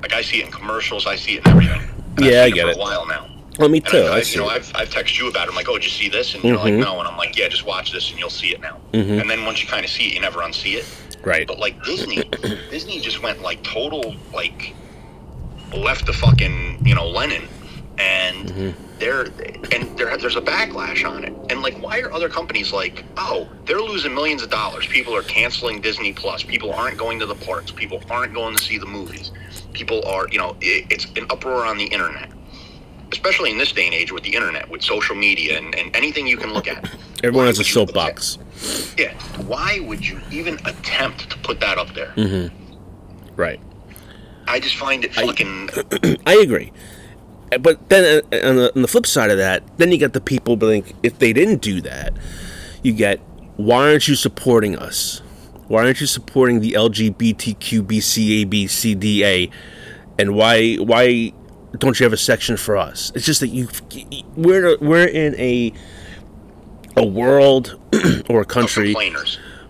Like I see it in commercials. I see it in everything. And Mm-hmm. Yeah, I get for it. A while now. Well, me And too. I, I I, you know. I've, I've texted you about it. I'm like, oh, did you see this? And you're like, Mhm. no. And I'm like, yeah, just watch this and you'll see it now. Mhm. And then once you kind of see it, you never unsee it. right. But like Disney, Disney just went like total, like, left the fucking, you know, Lennon. And Mm-hmm. they're, and there, there's a backlash on it. And like, why are other companies like, oh, they're losing millions of dollars. People are canceling Disney Plus. People aren't going to the parks. People aren't going to see the movies. People are, you know, it, it's an uproar on the internet especially in this day and age with the internet, with social media and, and anything you can look at. Everyone Why has a soapbox. Yeah. Why would you even attempt to put that up there? Mm-hmm. Right. I just find it fucking. I agree. Uh, But then uh, on the, on the flip side of that, then you get the people being like, if they didn't do that, you get, why aren't you supporting us? Why aren't you supporting the LGBTQ BCABCDA? And why why don't you have a section for us? It's just that you we're we're in a a world or a country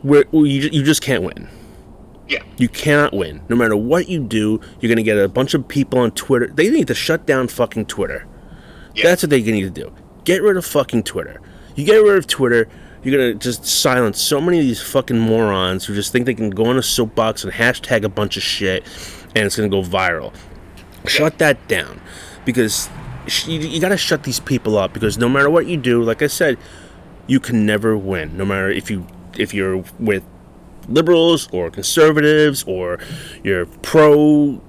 where you, you just can't win. Yeah. You cannot win. No matter what you do, you're going to get a bunch of people on Twitter. They need to shut down fucking Twitter. Yeah. That's what they need to do. Get rid of fucking Twitter. You get rid of Twitter, you're to just silence so many of these fucking morons who just think they can go on a soapbox and hashtag a bunch of shit and it's to go viral. Shut that down. Because you, you got to shut these people up because no matter what you do, like I said, you can never win. No matter if you if you're with liberals or conservatives or you're pro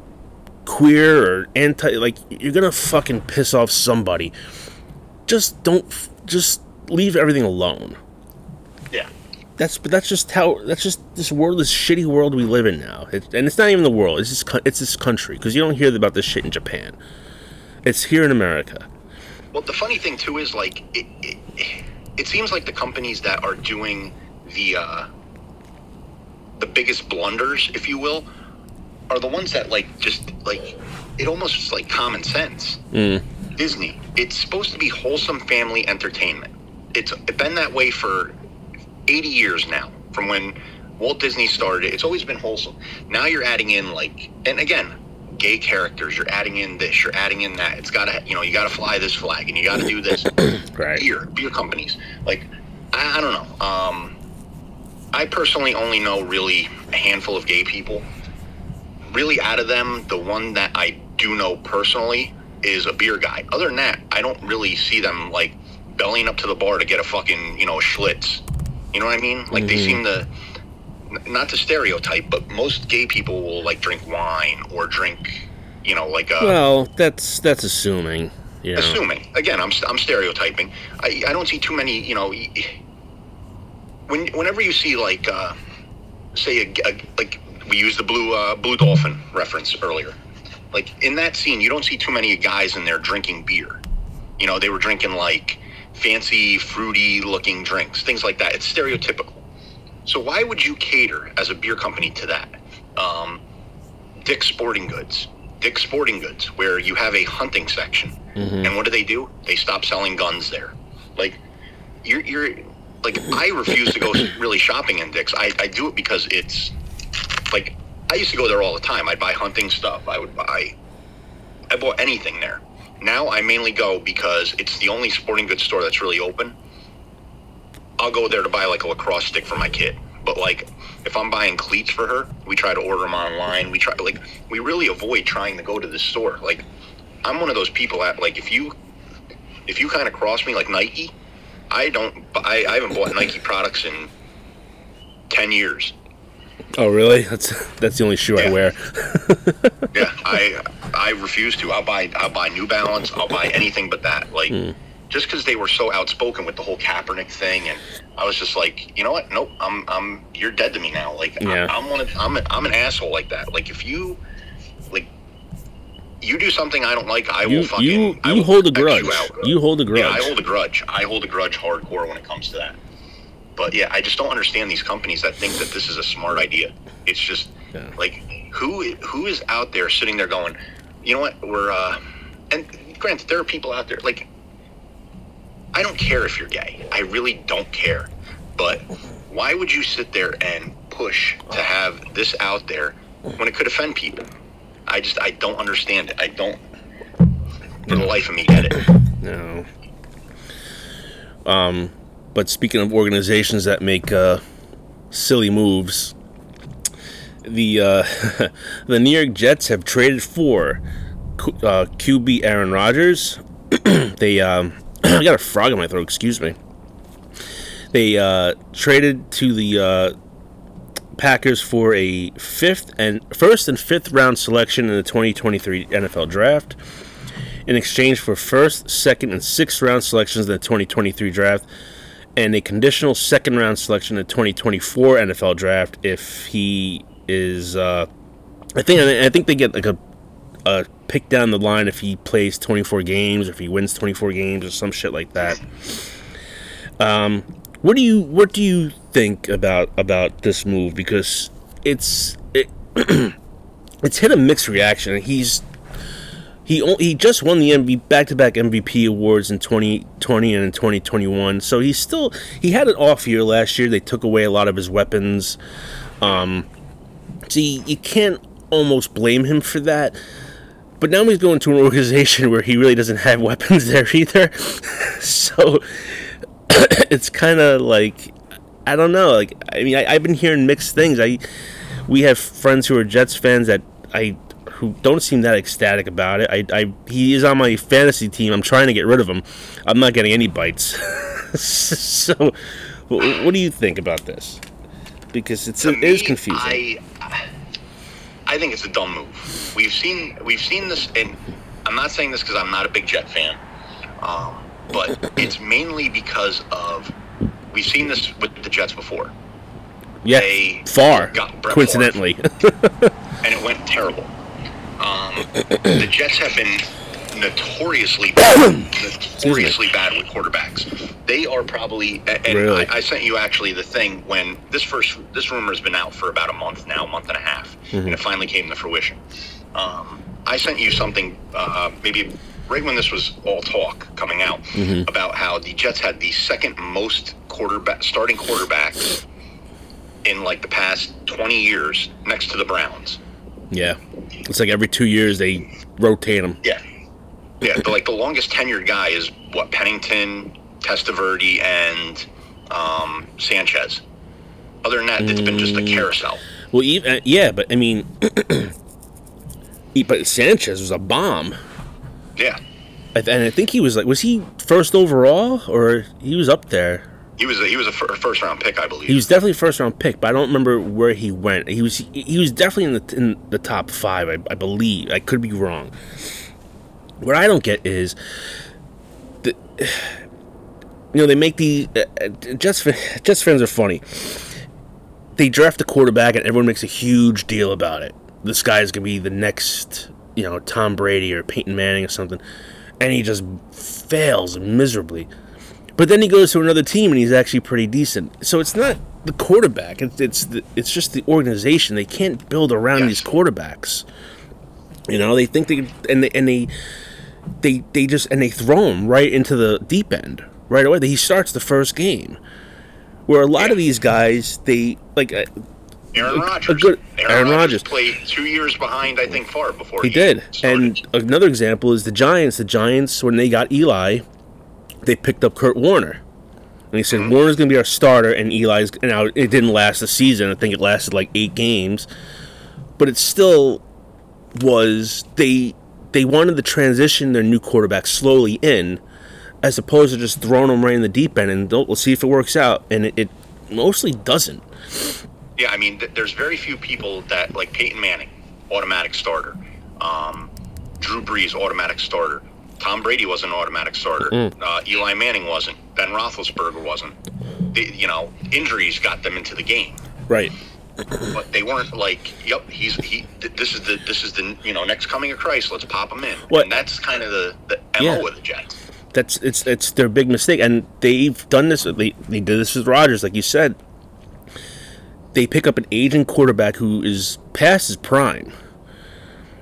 queer or anti like you're gonna fucking piss off somebody just don't just leave everything alone. That's but that's just how that's just this world this shitty world we live in now it, and it's not even the world it's this co- it's this country because you don't hear about this shit in japan it's here in america Well, the funny thing too is like it. It, it seems like the companies that are doing the uh, the biggest blunders, if you will, are the ones that like just like it almost is like common sense. Mm. Disney. It's supposed to be wholesome family entertainment. It's been that way for 80 years now, from when Walt Disney started. It's always been wholesome. Now you're adding in like, and again, gay characters. You're adding in this. You're adding in that. It's gotta, you know, you gotta fly this flag, and you gotta do this. Right. Beer, beer companies. Like, I, I don't know. Um, I personally only know really a handful of gay people. Really, out of them, the one that I do know personally is a beer guy. Other than that, I don't really see them like bellying up to the bar to get a fucking, you know, Schlitz. You know what I mean? Like they seem to, not to stereotype, but most gay people will like drink wine or drink, you know, like a. Well, that's that's assuming. Know. assuming again I'm, I'm stereotyping I, I don't see too many you know when whenever you see like uh, say a, a- like we used the blue uh, blue dolphin reference earlier like in that scene you don't see too many guys in there drinking beer you know they were drinking like fancy fruity looking drinks things like that it's stereotypical so why would you cater as a beer company to that um, Dick's Sporting Goods. Dick's Sporting Goods, where you have a hunting section. And what do they do? They stop selling guns there. Like, you're, you're like, I refuse to go really shopping in Dick's. I, I do it because it's, like, I used to go there all the time. I'd buy hunting stuff. I would buy, I bought anything there. Now I mainly go because it's the only sporting goods store that's really open. I'll go there to buy like a lacrosse stick for my kid. But like, if I'm buying cleats for her, we try to order them online. We try like we really avoid trying to go to the store. Like, I'm one of those people that like if you if you kind of cross me like Nike, I don't I, I haven't bought Nike products in ten years. Oh, really? That's that's the only shoe I wear. Yeah, I I refuse to. I'll buy I'll buy New Balance. I'll buy anything but that. Like hmm. just because they were so outspoken with the whole Kaepernick thing, and I was just like, you know what? Nope. I'm I'm you're dead to me now. Like Yeah. I, I'm one of I'm a, I'm an asshole like that. Like if you like you do something I don't like, I You will fucking you I you will hold a grudge. out. You hold a grudge. Yeah, I hold a grudge. I hold a grudge hardcore when it comes to that. But yeah, I just don't understand these companies that think that this is a smart idea. It's just Yeah. like who who is out there sitting there going, you know what, we're uh and granted there are people out there like I don't care if you're gay. I really don't care. But why would you sit there and push to have this out there when it could offend people? I just I don't understand it. I don't for the life of me get it. No. Um, but speaking of organizations that make uh, silly moves, the uh, the New York Jets have traded for uh, QB Aaron Rodgers. they um, I got a frog in my throat. Excuse me. They uh, traded to the uh, Packers for a fifth and first and fifth round selection in the 2023 NFL Draft in exchange for first, second, and sixth round selections in the 2023 draft, and a conditional second round selection in the 2024 NFL draft if he is. Uh, I think I think they get like a, a pick down the line if he plays 24 games, or if he wins 24 games, or some shit like that. Um, what do you what do you think about about this move? Because it's it, it's hit a mixed reaction. He's he he just won the MV back-to-back MVP awards in 2020 and in 2021. So he's still he had an off year last year. They took away a lot of his weapons. Um, so you, can't almost blame him for that. But now he's going to an organization where he really doesn't have weapons there either. so it's kind of like I don't know. Like I mean, I, I've been hearing mixed things. I we have friends who are Jets fans that I who don't seem that ecstatic about it. I, I he is on my fantasy team. I'm trying to get rid of him. I'm not getting any bites. so, what do you think about this? Because it's it is me, confusing. I I think it's a dumb move. We've seen we've seen this, and I'm not saying this because I'm not a big Jet fan, um, but it's mainly because of we've seen this with the Jets before, yeah, Favre coincidentally. and it went terrible. Um, the Jets have been notoriously bad, notoriously bad with quarterbacks. They are probably, and Really? I, I sent you actually the thing when this first this rumor has been out for about a month now, a month and a half, and it finally came to fruition. Um, I sent you something uh, maybe right when this was all talk coming out about how the Jets had the second most quarterback starting quarterbacks in like the past 20 years next to the Browns. Yeah, it's like every two years they rotate them. Yeah. Yeah, the, like the longest tenured guy is what Pennington, Testaverde, and um, Sanchez. Other than that, it's been just a carousel. Well, even, uh, yeah, but I mean, but Sanchez was a bomb, Yeah, and I think he was like, was he first overall or he was up there? He was a, he was a first round pick, I believe. He was definitely a first round pick, but I don't remember where he went. He was he was definitely in the in the top five, I, I believe. I could be wrong. What I don't get is the you know they make the uh, uh, Jets fa- Jets fans are funny. They draft a quarterback and everyone makes a huge deal about it. This guy's gonna be the next you know Tom Brady or Peyton Manning or something, and he just fails miserably. But then he goes to another team and he's actually pretty decent. So it's not the quarterback; it's it's the, it's just the organization. They can't build around Yes. these quarterbacks. You know, they think they and they and they they they just and they throw him right into the deep end right away. He starts the first game. Where a lot of these guys, they like uh, Aaron Rodgers. good- Aaron, Aaron Rodgers Rodgers. played two years behind, I think, Favre before He he, did. started. And another example is the Giants. The Giants, when they got Eli, they picked up Kurt Warner. And he said, Warner's going to be our starter, and Eli's. Now, it didn't last the season. I think it lasted like eight games. But it still was. They they wanted to transition their new quarterback slowly in, as opposed to just throwing them right in the deep end and don't, let's see if it works out. And it, it mostly doesn't. Yeah, I mean, th- there's very few people that like Peyton Manning, automatic starter. Um, Drew Brees, automatic starter. Tom Brady was an automatic starter. Uh, Eli Manning wasn't. Ben Roethlisberger wasn't. They, you know, injuries got them into the game, Right. but they weren't like, "Yep, he's he. Th- this is the this is the you know next coming of Christ. Let's pop him in." What- And that's kind of the the mo Yeah. of the Jets. That's it's it's their big mistake, and they've done this. They they did this with Rodgers, like you said. They pick up an aging quarterback who is past his prime,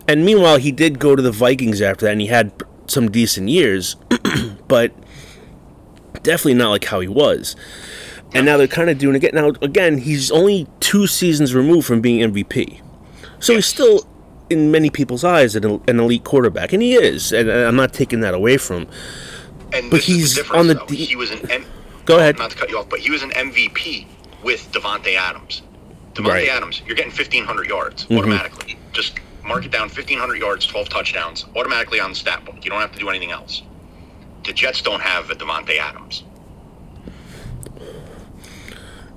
and meanwhile he did go to the Vikings after that, and he had some decent years, but definitely not like how he was. And now they're kind of doing it again. Now again, he's only two seasons removed from being MVP, so he's still, in many people's eyes, an, an elite quarterback, and he is. And I'm not taking that away from him. And But he's difference, on the. D- he was an M- Go ahead. Not to cut you off, but he was an MVP with Davante Adams. Davante Right. Mm-hmm. Adams, you're getting 1,500 yards automatically. Just mark it down: 1,500 yards, 12 touchdowns, automatically on the stat book. You don't have to do anything else. The Jets don't have a Davante Adams.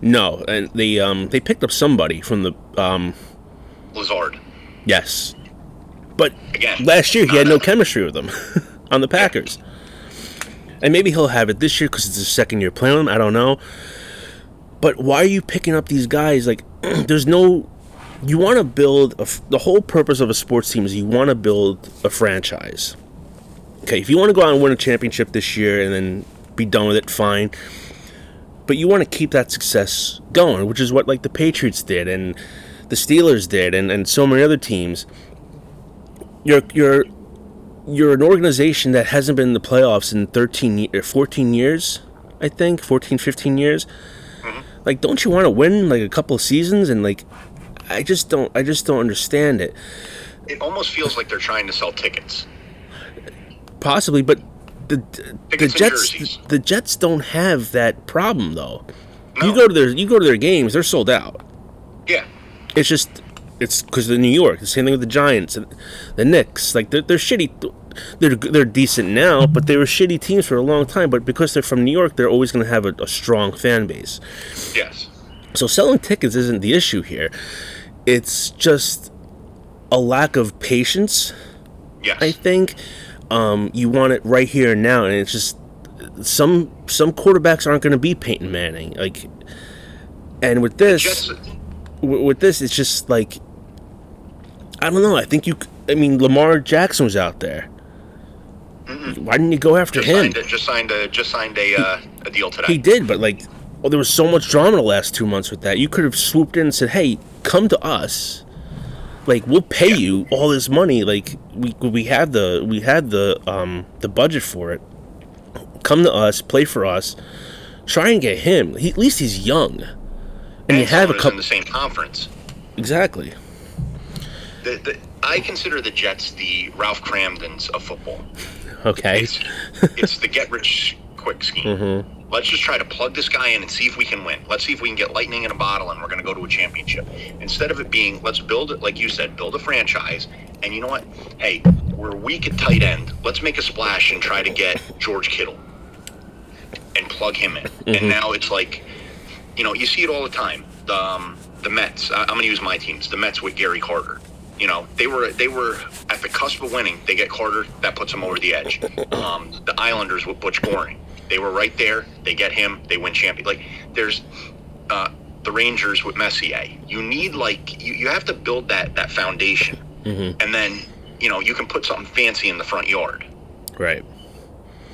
No, and they um they picked up somebody from the um Lazard, yes, but again. last year he had no a- chemistry with them on the Packers, and maybe he'll have it this year because it's his second year playing. I don't know, but why are you picking up these guys? Like, there's no. You want to build a the whole purpose of a sports team is you want to build a franchise. Okay, if you want to go out and win a championship this year and then be done with it, fine. But you want to keep that success going, which is what like the Patriots did and the Steelers did and, and so many other teams. You're you're you're an organization that hasn't been in the playoffs in 13 ye- or 14 years, I think, 14 15 years. Mm-hmm. Like don't you want to win like a couple of seasons and like I just don't I just don't understand it. It almost feels like they're trying to sell tickets. Possibly, but the the Tickets and Jets jerseys. the Jets don't have that problem though. You go to their you go to their games, they're sold out. Yeah, It's just it's because they're New York. The same thing with the Giants and the Knicks. Like they're, they're shitty. They're they're decent now, but they were shitty teams for a long time. But because they're from New York, they're always going to have a, a strong fan base. yes. So selling tickets isn't the issue here. It's just a lack of patience. Yes. I think um, you want it right here and now, and it's just some some quarterbacks aren't going to be Peyton Manning. Like, and with this, Jets, w- with this, it's just like I don't know. I think you. I mean, Lamar Jackson was out there. Why didn't you go after just him? signed, a, just signed a just signed a uh, a deal today. He did, but like, well, there was so much drama the last two months with that. You could have swooped in and said, "Hey, come to us. Like, we'll pay Yeah. you all this money. Like, we we had the we had the um the budget for it. Come to us, play for us. Try and get him. He, at least he's young, and, you have a couple in the same conference. exactly. The, the, I consider the Jets the Ralph Kramdens of football. Okay. It's, it's the get rich quick scheme. Let's just try to plug this guy in and see if we can win. Let's see if we can get lightning in a bottle and we're going to go to a championship. Instead of it being, let's build it, like you said, build a franchise. And you know what? Hey, we're weak at tight end. Let's make a splash and try to get George Kittle and plug him in. And now it's like, you know, you see it all the time. The, um, the Mets. I- I'm going to use my teams. The Mets with Gary Carter. You know, they were they were at the cusp of winning. They get Carter, that puts them over the edge. Um, the Islanders with Butch Goring. They were right there. They get him. They win champion. Like there's uh, the Rangers with Messier. You need like you, you have to build that that foundation, and then you know you can put something fancy in the front yard. Right.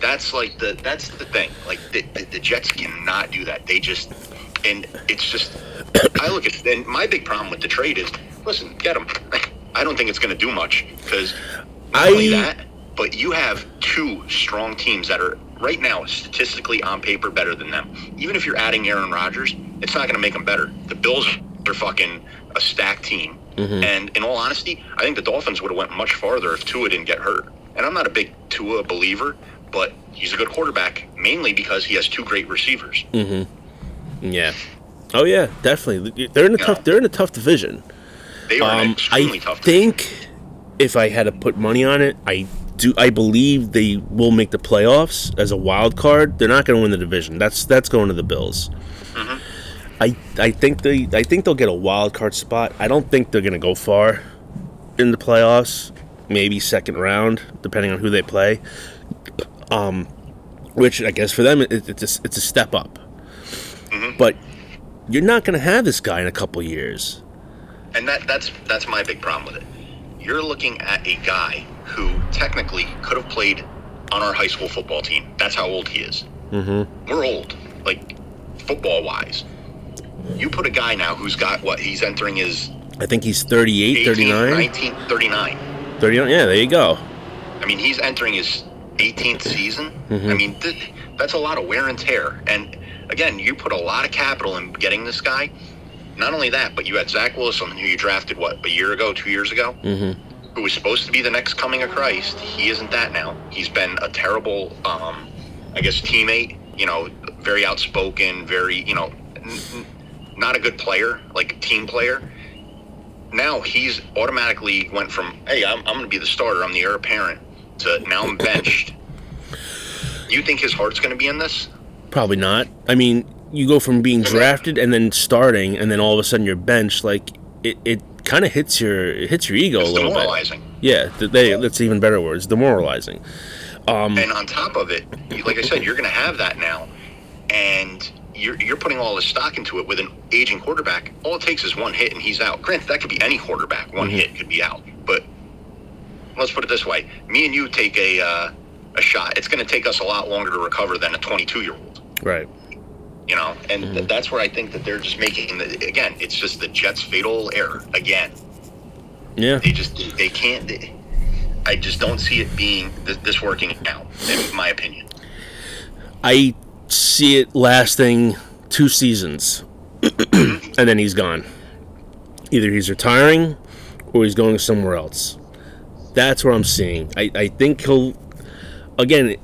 That's like the that's the thing. Like the, the, the Jets cannot do that. They just and it's just I look at and my big problem with the trade is listen, get them. I don't think it's going to do much because not I- only that, but you have two strong teams that are right now statistically on paper better than them. Even if you're adding Aaron Rodgers, it's not going to make them better. The Bills are fucking a stacked team. And in all honesty, I think the Dolphins would have went much farther if Tua didn't get hurt. And I'm not a big Tua believer, but he's a good quarterback mainly because he has two great receivers. Mm-hmm. Yeah. Oh yeah, definitely. They're in a tough. They're in a tough division. They are an Um, extremely I tough division. think if I had to put money on it, I do. I believe they will make the playoffs as a wild card. They're not going to win the division. That's that's going to the Bills. Mm-hmm. I I think they I think they'll get a wild card spot. I don't think they're going to go far in the playoffs. Maybe second round, depending on who they play. Um, which I guess for them it, it's a, it's a step up. Mm-hmm. But you're not going to have this guy in a couple years. And that that's that's my big problem with it. You're looking at a guy who technically could have played on our high school football team. That's how old he is. Mm-hmm. We're old, like football wise. You put a guy now who's got what? He's entering his I think he's 38, 18, 39. 19, 39. 39. Yeah, there you go. I mean, he's entering his 18th season. I mean, th- that's a lot of wear and tear. And again, you put a lot of capital in getting this guy. Not only that, but you had Zach Wilson, who you drafted what a year ago, two years ago, who was supposed to be the next coming of Christ. He isn't that now. He's been a terrible, um, I guess, teammate. You know, very outspoken, very you know, n- n- not a good player, like a team player now he's automatically went from hey i'm, I'm going to be the starter i'm the heir apparent to now i'm benched you think his heart's going to be in this Probably not. I mean, you go from being drafted and then starting, and then all of a sudden you're benched. Like it, it kind of hits your it hits your ego it's a little bit. Yeah, th- they, that's even better words. Demoralizing. and on top of it like i said you're going to have that now and you're, you're putting all the stock into it with an aging quarterback all it takes is one hit and he's out granted that could be any quarterback one hit could be out but let's put it this way me and you take a uh, a shot it's going to take us a lot longer to recover than a 22 year old Right. You know and th- mm-hmm. that's where i think that they're just making the, again it's just the jets fatal error again Yeah. they just they can't they, i just don't see it being th- this working out in my opinion I see it lasting two seasons, mm-hmm. and then he's gone. Either he's retiring, or he's going somewhere else. That's what I'm seeing. I, I think he'll, again,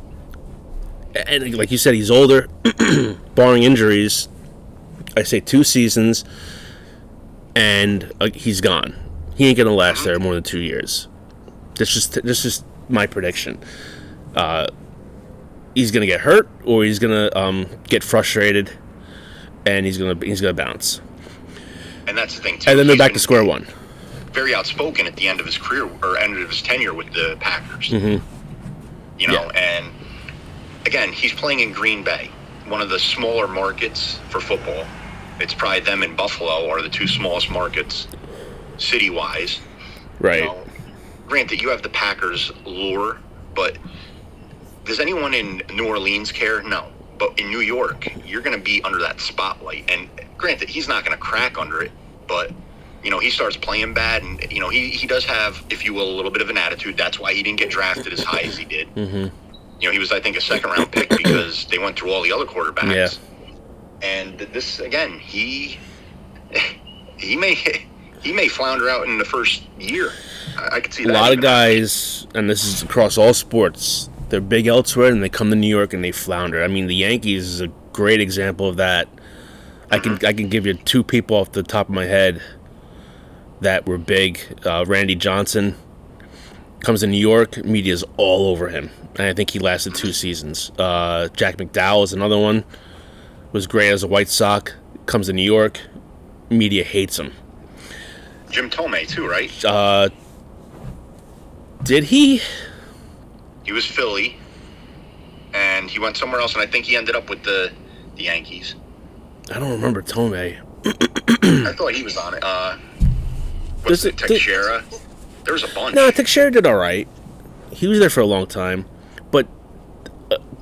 and like you said, he's older, barring injuries. I say two seasons, and uh, he's gone. He ain't gonna last there more than two years. That's just that's just my prediction. Uh, he's gonna get hurt, or he's gonna um, get frustrated, and he's gonna he's gonna bounce, and that's the thing too and then they're He's back to square one. very outspoken at the end of his career or end of his tenure with the packers you know Yeah. and again he's playing in green bay one of the smaller markets for football it's probably them and buffalo are the two smallest markets city wise Right. You know, granted, you have the Packers lure, but does anyone in New Orleans care? No. But in New York, you're going to be under that spotlight. And granted, he's not going to crack under it, but you know he starts playing bad, and you know he he does have, if you will, a little bit of an attitude. That's why he didn't get drafted as high as he did. Mm-hmm. You know, he was I think a second round pick because they went through all the other quarterbacks. Yeah. And this again, he he may he may flounder out in the first year. I, I could see A that. lot of guys, and this is across all sports, they're big elsewhere and they come to New York and they flounder. I mean, the Yankees is a great example of that. I can I can give you two people off the top of my head that were big. Uh, Randy Johnson comes to New York, media's all over him, and I think he lasted two seasons. Uh, Jack McDowell is another one. Was great as a White Sox. Comes to New York, media hates him. Jim Thome too, right? Uh, did he? He was Philly, and he went somewhere else, and I think he ended up with the the Yankees. I don't remember Thome. I thought he was on it. Uh, what's it? it- did- Teixeira. There was a bunch. No, Teixeira did all right. He was there for a long time,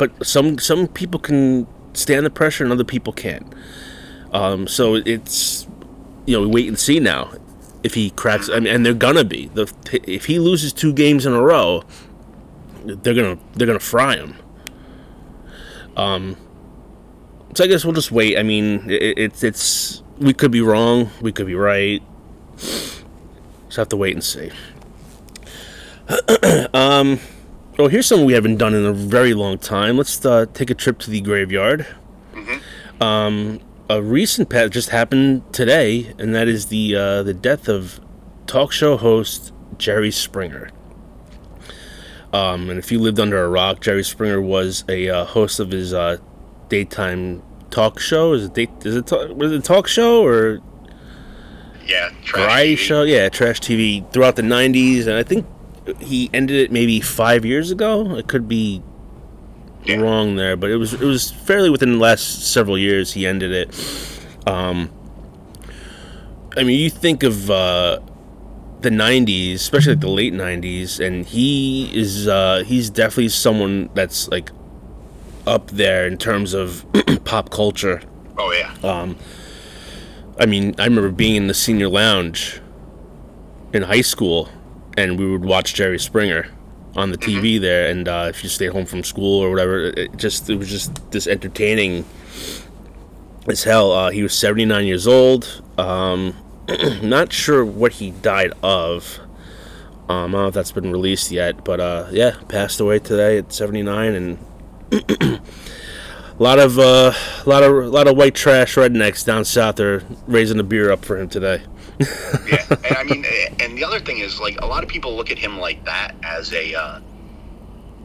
but some some people can stand the pressure and other people can't. Um, so it's you know we wait and see now if he cracks. I mean, and they're gonna be the if he loses two games in a row, they're gonna they're gonna fry him. Um, so I guess we'll just wait. I mean, it, it's it's we could be wrong, we could be right. Just have to wait and see. um, well, here's something we haven't done in a very long time. Let's uh, take a trip to the graveyard. Um, a recent pat just happened today, and that is the uh, the death of talk show host Jerry Springer. Um, and if you lived under a rock, Jerry Springer was a uh, host of his uh, daytime talk show. Is it date, is it talk, was it a talk show or yeah, trash variety TV. show? Yeah, trash TV throughout the '90s, and I think he ended it maybe five years ago. It could be Yeah. wrong there, but it was it was fairly within the last several years he ended it. Um, I mean, you think of uh, the '90s, especially like the late '90s, and he is uh, he's definitely someone that's like up there in terms of pop culture. Oh yeah. Um, I mean, I remember being in the senior lounge in high school, and we would watch Jerry Springer on the TV there. And uh, if you stayed home from school or whatever, it- just it was just this entertaining as hell. Uh, he was seventy nine years old. Um, not sure what he died of. Um, I don't know if that's been released yet, but uh, yeah, passed away today at seventy nine, and a lot of uh, lot of a lot of white trash rednecks down south are raising a beer up for him today. Yeah, and I mean, eh, and the other thing is, like, a lot of people look at him like that as a, uh,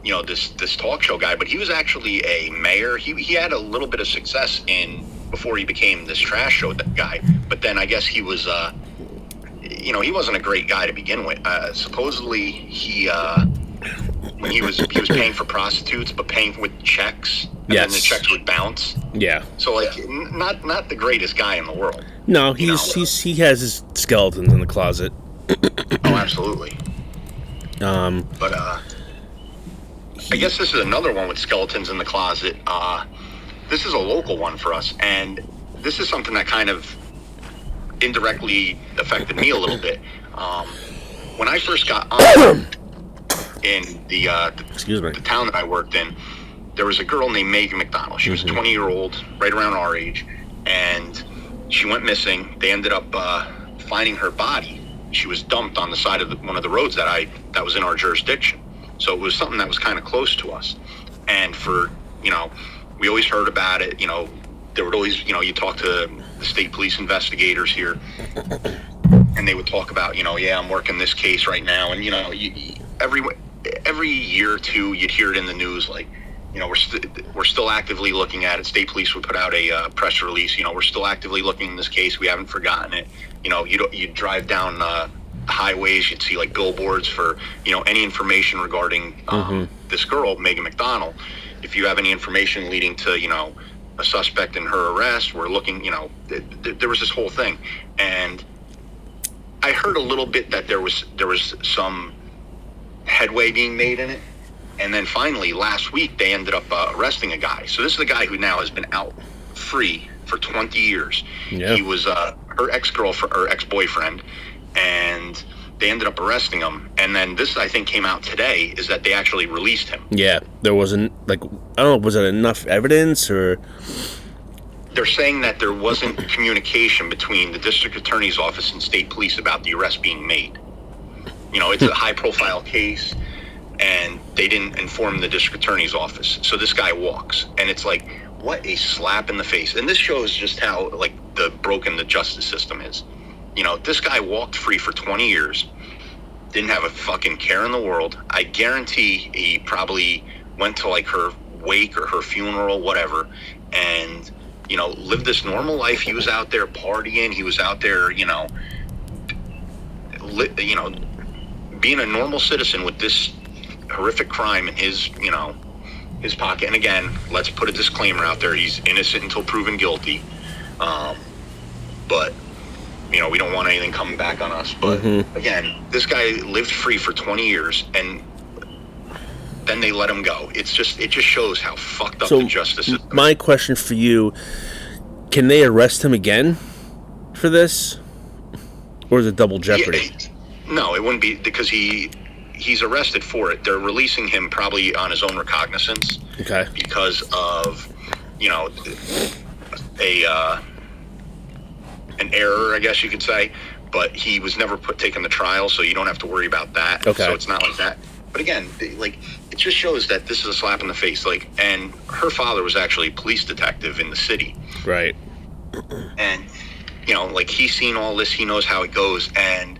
you know, this this talk show guy, but he was actually a mayor. He he had a little bit of success in before he became this trash show guy. But then I guess he was, uh, you know, he wasn't a great guy to begin with. Uh, supposedly, he uh, when he was he was paying for prostitutes, but paying with checks, and then the checks would bounce. Yeah. So like, n- not not the greatest guy in the world. No, he's he's he has his skeletons in the closet. Oh, absolutely. Um, But uh, I guess this is another one with skeletons in the closet. Uh, this is a local one for us, and this is something that kind of indirectly affected me a little bit. Um, when I first got on in the, uh, the excuse me. the town that I worked in, there was a girl named Megan McDonald. She was a 20 year old, right around our age, and she went missing. They ended up uh, finding her body. She was dumped on the side of the, one of the roads that I that was in our jurisdiction. So it was something that was kind of close to us. And for you know, we always heard about it. You know, there would always you know you talk to the state police investigators here, and they would talk about you know yeah I'm working this case right now, and you know you, every every year or two you'd hear it in the news like you know we're st- we're still actively looking at it. State police would put out a uh, press release. You know we're still actively looking in this case. We haven't forgotten it. You know you you drive down uh, highways, you'd see like billboards for you know any information regarding um, this girl Megan McDonald. If you have any information leading to you know a suspect in her arrest, we're looking. You know th- th- there was this whole thing, and I heard a little bit that there was there was some headway being made in it. And then finally, last week, they ended up uh, arresting a guy. So this is a guy who now has been out free for 20 years. Yeah. He was uh, her ex girlfriend or ex boyfriend, and they ended up arresting him. And then this, I think, came out today is that they actually released him. Yeah, there wasn't like I don't know. Was it enough evidence or they're saying that there wasn't communication between the district attorney's office and state police about the arrest being made. You know, it's a high profile case and they didn't inform the district attorney's office. So this guy walks and it's like what a slap in the face. And this shows just how like the broken the justice system is. You know, this guy walked free for 20 years, didn't have a fucking care in the world. I guarantee he probably went to like her wake or her funeral, whatever, and you know, lived this normal life. He was out there partying. He was out there, you know, li- you know, being a normal citizen with this horrific crime in his, you know, his pocket. And again, let's put a disclaimer out there: he's innocent until proven guilty. Um, but you know, we don't want anything coming back on us. But Mhm. again, this guy lived free for 20 years, and then they let him go. It's just, it just shows how fucked up So, the justice system. My question for you: Can they arrest him again for this, or is it double jeopardy? Yeah, no, it wouldn't be because he he's arrested for it. They're releasing him probably on his own recognizance Okay. because of you know a uh, an error, I guess you could say. But he was never put taken to trial, so you don't have to worry about that. Okay. So it's not like that. But again, like it just shows that this is a slap in the face. Like, and her father was actually a police detective in the city Right. and you know like he's seen all this he knows how it goes and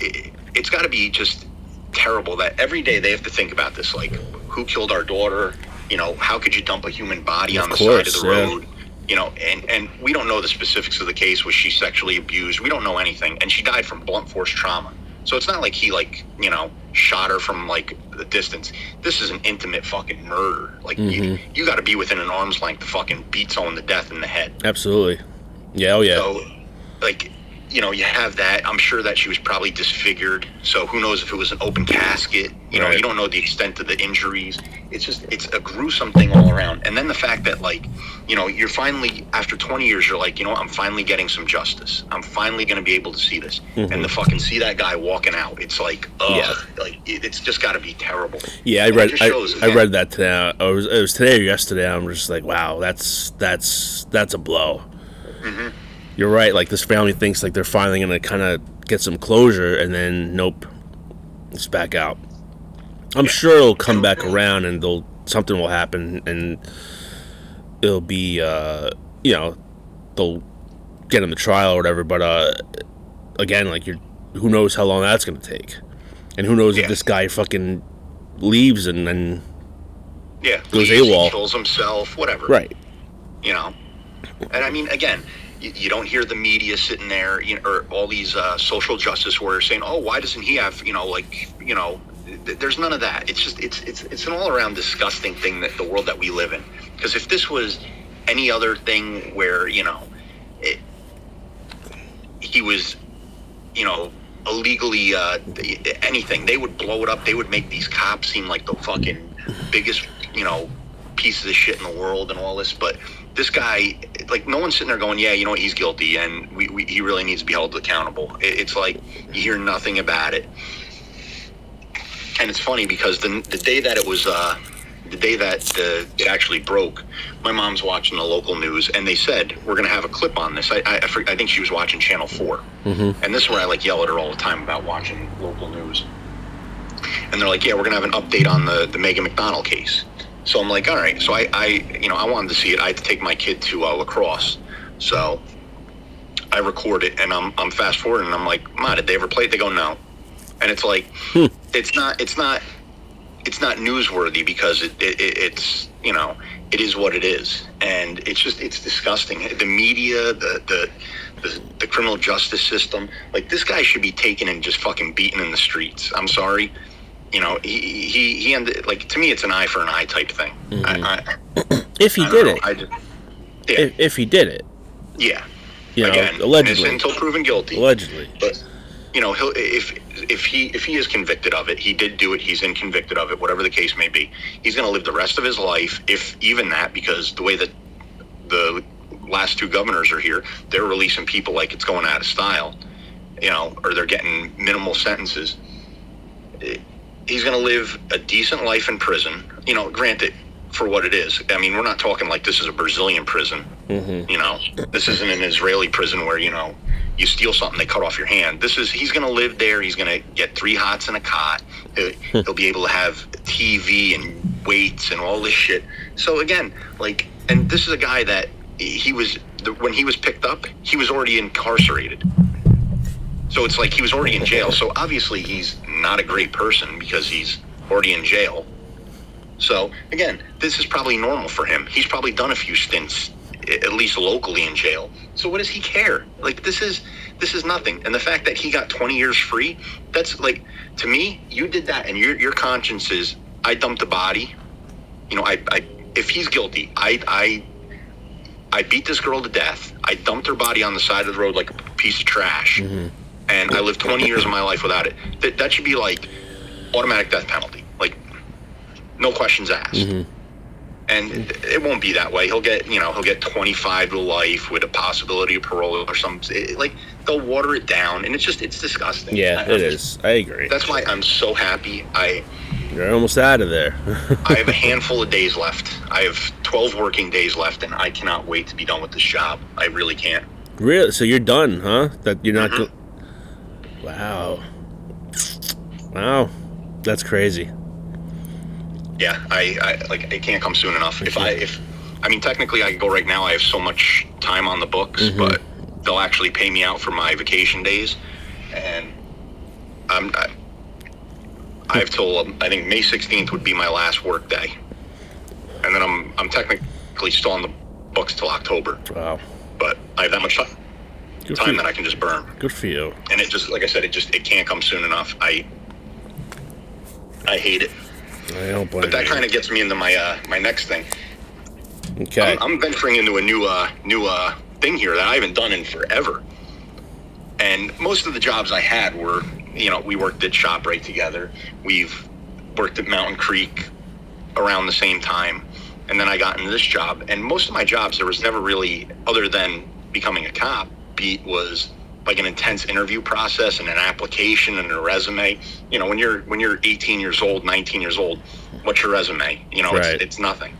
it, it's got to be just terrible that every day they have to think about this like who killed our daughter you know how could you dump a human body Of on the course, side of the yeah. road you know and and we don't know the specifics of the case was she sexually abused we don't know anything and she died from blunt force trauma so it's not like he like you know shot her from like the distance this is an intimate fucking murder like you, Mhm. you got to be within an arm's length to fucking beat someone to death in the head Absolutely. Yeah. Oh yeah. so, like, you know, you have that. I'm sure that she was probably disfigured. So who knows if it was an open casket? You know, Right. you don't know the extent of the injuries. It's just, it's a gruesome thing all around. And then the fact that, like, you know, you're finally after 20 years, you're like, you know, what? I'm finally getting some justice. I'm finally going to be able to see this. Mhm. And to fucking see that guy walking out, it's like, ugh, Yeah. like it, it's just got to be terrible. Yeah, I And read. I, shows, I again, read that today. I was, it was today or yesterday. I'm just like, wow, that's that's that's a blow. Mhm. You're right. Like this family thinks like they're finally gonna kind of get some closure, and then nope, it's back out. I'm sure it'll come back around, and they'll something will happen, and it'll be uh, you know they'll get him the trial or whatever. But uh, again, like you're, who knows how long that's gonna take, and who knows Yeah. if this guy fucking leaves and then Yeah. Goes leaves, AWOL. kills himself, whatever. right. you know and i mean again you, you don't hear the media sitting there you know, or all these uh, social justice warriors saying oh why doesn't he have you know like you know th- there's none of that. It's just it's it's it's an all-around disgusting thing that the world that we live in. Because if this was any other thing where you know it, he was you know illegally uh, anything they would blow it up they would make these cops seem like the fucking biggest you know pieces of shit in the world and all this but this guy like no one's sitting there going yeah you know what he's guilty and we, we he really needs to be held accountable it, it's like you hear nothing about it and it's funny because the, the day that it was uh the day that the, it actually broke my mom's watching the local news and they said we're going to have a clip on this I, I, I, think she was watching channel 4 Mm-hmm. and this is where I like yell at her all the time about watching local news. And they're like, "Yeah, we're gonna have an update on the the Megan McDonald case." So I'm like, "All right." So I, I you know, I wanted to see it. I had to take my kid to uh, lacrosse, so I record it, and I'm I'm fast forwarding, and I'm like, "Ma, did they ever play it?" They go, "No," and it's like, Hmm. it's not, it's not, it's not newsworthy because it, it, it it's you know it is what it is, and it's just it's disgusting. The media, the the the, the criminal justice system, like this guy should be taken and just fucking beaten in the streets. I'm sorry, you know he he he ended like to me it's an eye for an eye type thing. Mm-hmm. I, I, If he did know. it, just, yeah, if, if he did it, yeah. you know, allegedly, until proven guilty. allegedly. But you know, he'll if if he if he is convicted of it, he did do it. He's in convicted of it, whatever the case may be. He's going to live the rest of his life, if even that, because the way that the last two governors are here, they're releasing people like it's going out of style, you know, or they're getting minimal sentences. He's going to live a decent life in prison. You know, granted, for what it is. I mean, we're not talking like this is a Brazilian prison. Mm-hmm. You know, this isn't an Israeli prison where you know you steal something, they cut off your hand. This is he's going to live there. He's going to get three hots and a cot. He'll, hmm. he'll be able to have TV and weights and all this shit. So again, like, and this is a guy that he was when he was picked up, he was already incarcerated. So it's like he was already in jail. So obviously he's not a great person because he's already in jail. So again, this is probably normal for him. He's probably done a few stints, at least locally in jail. So what does he care? Like this is this is nothing. And the fact that he got 20 years free, that's like to me, you did that, and your your conscience is, I dumped a body. You know, I, I if he's guilty, I I I beat this girl to death. I dumped her body on the side of the road like a piece of trash, mm-hmm. And I lived 20 years of my life without it. That that should be like automatic death penalty, like no questions asked. And it- won't be that way. He'll get you know he'll get 25 to life with a possibility of parole or something. Like they'll water it down, and it's just it's disgusting. Yeah, it is. I agree. That's why I'm so happy. I You're almost out of there. I have a handful of days left. I have 12 working days left, and I cannot wait to be done with this job. I really can't. really? So you're done, huh? That you're not. Mhm. Go- wow. Wow. That's crazy. Yeah, I, I like it can't come soon enough. If I if I mean technically I could go right now. I have so much time on the books, mm-hmm. but they'll actually pay me out for my vacation days, and I'm I, I've told them um, I think May 16th would be my last work day, and then I'm I'm technically still on the books till October, Wow. but I have that much ti- Good time that I can just burn. Good for you. and it just like I said, it just it can't come soon enough. I I hate it, I don't blame but that kind of gets me into my uh my next thing. Okay. I'm, I'm venturing into a new uh new uh thing here that I haven't done in forever. And most of the jobs I had were, you know, we worked at ShopRite together. We've worked at Mountain Creek around the same time. And then I got into this job. And most of my jobs, there was never really, other than becoming a cop, beat was like an intense interview process and an application and a resume. You know, when you're when you're 18 years old, 19 years old, what's your resume? You know, Right. it's, it's nothing.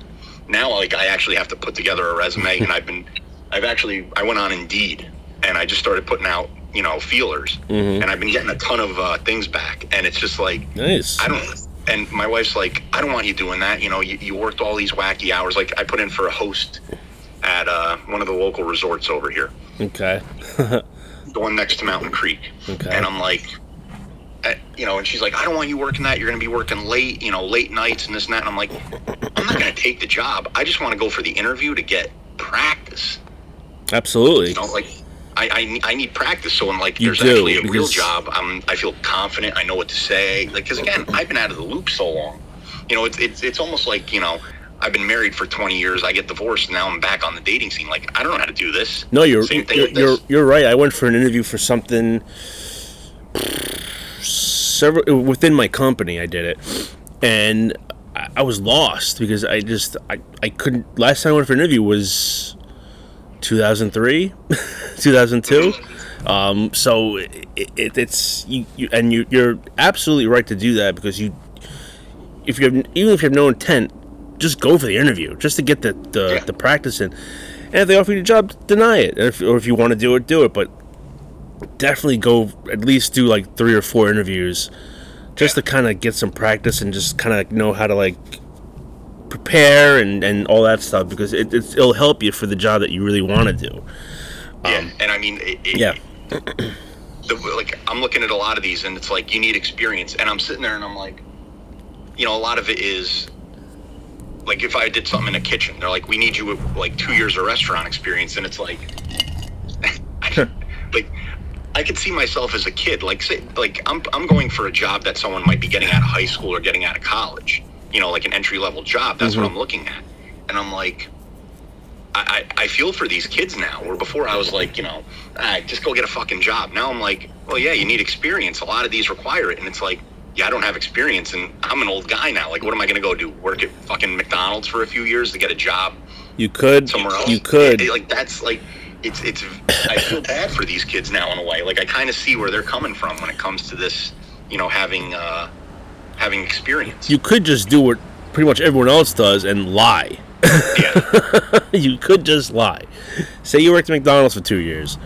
Now, like I actually have to put together a resume, and I've been, I've actually, I went on Indeed, and I just started putting out, you know, feelers, Mhm. and I've been getting a ton of uh, things back, and it's just like nice. I don't. And my wife's like, I don't want you doing that. You know, you, you worked all these wacky hours. Like I put in for a host at uh, one of the local resorts over here, Okay. the one next to Mountain Creek. Okay. And I'm like, eh, you know, and she's like, I don't want you working that. You're going to be working late, you know, late nights and this and that. And I'm like, I'm not going to take the job. I just want to go for the interview to get practice. Absolutely. You know, like I, I, I need practice. So when like You there's do, actually a real job, I'm I feel confident. I know what to say. Like because again, I've been out of the loop so long. You know, it's it's it's almost like you know. I've been married for 20 years. I get divorced. And now I'm back on the dating scene. Like I don't know how to do this. No, you're you're, you're you're right. I went for an interview for something several within my company. I did it, and I, I was lost because I just I, I couldn't. Last time I went for an interview was 2003, 2002. Um, so it, it, it's you, you and you you're absolutely right to do that because you if you have even if you have no intent, just go for the interview just to get the the, Yeah. the practice in. And if they offer you a job, deny it. Or if, or if you want to do it, do it. But definitely go at least do like three or four interviews just to kind of get some practice and just kind of know how to like prepare and, and all that stuff because it, it's, it'll help you for the job that you really want to do. Yeah, um, and I mean, it, it, Yeah. the, like I'm looking at a lot of these, and it's like you need experience, and I'm sitting there, and I'm like, you know, a lot of it is like if I did something in a kitchen, they're like, we need you with like two years of restaurant experience, and it's like, like I could see myself as a kid, like say, like I'm I'm going for a job that someone might be getting out of high school or getting out of college, you know, like an entry level job. That's what I'm looking at, and I'm like. I, I I feel for these kids now. Where before I was like, you know, ah, just go get a fucking job. Now I'm like, well, yeah, you need experience. A lot of these require it, and it's like, yeah, I don't have experience, and I'm an old guy now. Like, what am I gonna go do? Work at fucking McDonald's for a few years to get a job You could. somewhere else? You could. It- like that's like, it's it's. I feel bad for these kids now in a way. Like I kind of see where they're coming from when it comes to this, you know, having uh having experience. you could just do what pretty much everyone else does and lie. Yeah. you could just lie. Say you worked at McDonald's for two years.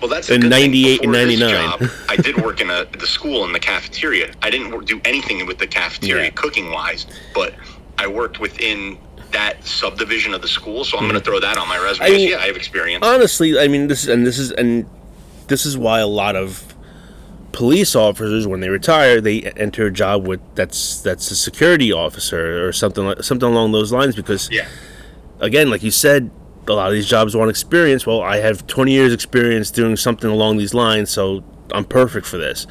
Well, that's a In good thing. 98 and this 99. job, I did work in a, the school in the cafeteria. I didn't do anything with the cafeteria Yeah. cooking wise, but I worked within that subdivision of the school, so I'm going to throw that on my resume. Mm-hmm. I mean- yeah, I have experience. honestly, I mean, this and this is and this is why a lot of police officers, when they retire, they enter a job with that's that's a security officer or something like something along those lines. Because yeah, again, like you said, a lot of these jobs want experience. Well, I have 20 years experience doing something along these lines, so I'm perfect for this.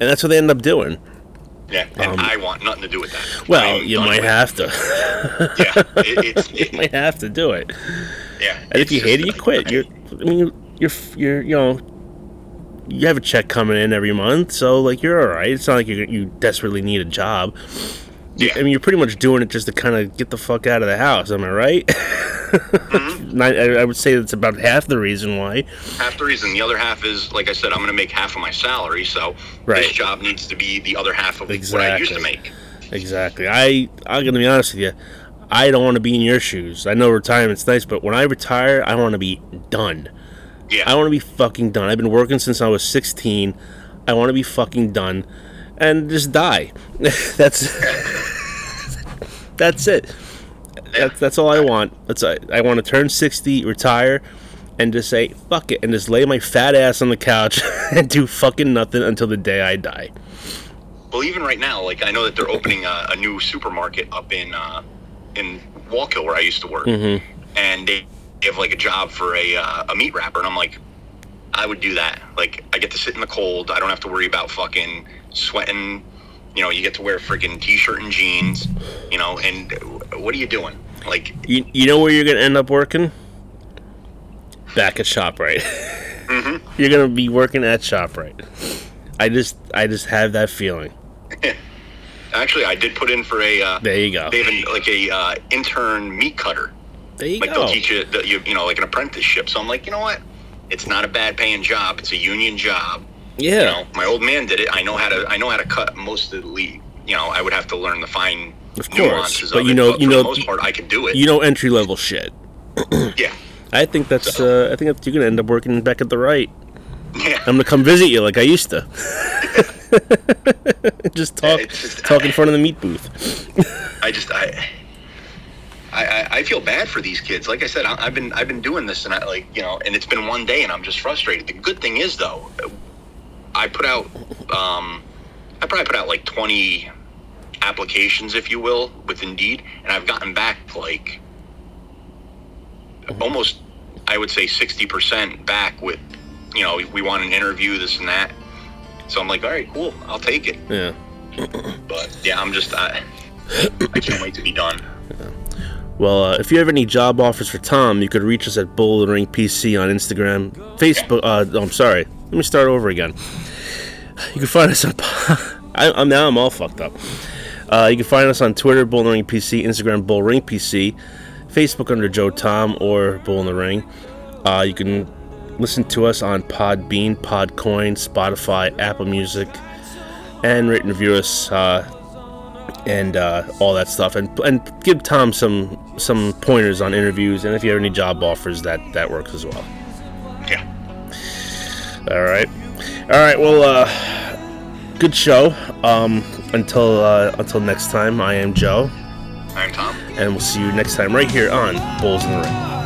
And that's what they end up doing. yeah, and I want nothing to do with that. Um, Well, I'm you might have to. Yeah, it, it's you might have to do it. yeah. And if you hate it, you quit. You're, I mean, you're, you're, you're, you know, you have a check coming in every month, so like you're all right. It's not like you you desperately need a job. Yeah. I mean, you're pretty much doing it just to kind of get the fuck out of the house. Am I right? Mm-hmm. I, I would say that's about half the reason why. half the reason. The other half is, like I said, I'm going to make half of my salary, so Right. this job needs to be the other half of what I used to make. Exactly. I I'm gonna be honest with you. I don't want to be in your shoes. I know retirement's nice, but when I retire, I want to be done. Yeah, I want to be fucking done. I've been working since I was 16. I want to be fucking done and just die. that's that's it. That's that's all I want. That's I, I want to turn 60, retire, and just say fuck it, and just lay my fat ass on the couch and do fucking nothing until the day I die. Well, even right now, like I know that they're opening a, a new supermarket up in uh, in Wallkill where I used to work, Mm-hmm. and they have like a job for a uh, a meat wrapper, and I'm like, I would do that. Like I get to sit in the cold. I don't have to worry about fucking sweating. You know, you get to wear freaking t-shirt and jeans. You know, and what are you doing? Like, You, you know where you're gonna end up working? Back at Shoprite. Mm-hmm. You're gonna be working at Shoprite. I just I just have that feeling. actually, I did put in for a. Uh, There you go. they have like a uh, intern meat cutter. There you like go. they'll teach you, the, you, you know, like an apprenticeship. So I'm like, you know what? It's not a bad paying job. It's a union job. Yeah. You know, my old man did it. I know how to. I know how to cut most of the lead. You know, I would have to learn the fine Of course, nuances but of you it, know- but you for know- the most part, I can do it. You know entry level shit. yeah, I think that's uh, I think you're gonna end up working back at the right. yeah. I'm gonna come visit you like I used to. just talk just- talk in front of the meat booth. I just I. I, I, I feel bad for these kids. Like I said, I, I've been I've been doing this, and I like you know, and it's been one day, and I'm just frustrated. The good thing is though, I put out, um, I probably put out like 20 applications, if you will, with Indeed, and I've gotten back like almost, I would say 60% back with, you know, we want an interview, this and that. So I'm like, all right, cool, I'll take it. Yeah. But yeah, I'm just, I, I can't wait to be done. Well, uh, if you have any job offers for Tom, you could reach us at Bull Ring PC on Instagram, Facebook. Uh, oh, I'm sorry. Let me start over again. You can find us on. I, I'm now I'm all fucked up. Uh, you can find us on Twitter, Bull in the Ring PC, Instagram, Bull Ring PC, Facebook under Joe Tom or Bull in the Ring. Uh, you can listen to us on Podbean, Podcoin, Spotify, Apple Music, and rate and review us. Uh, and uh, all that stuff, and and give Tom some some pointers on interviews, and if you have any job offers, that that works as well. All right, all right. Well, uh, good show. Um, until uh, until next time, I am Joe, I'm Tom. and we'll see you next time right here on Bulls in the Ring.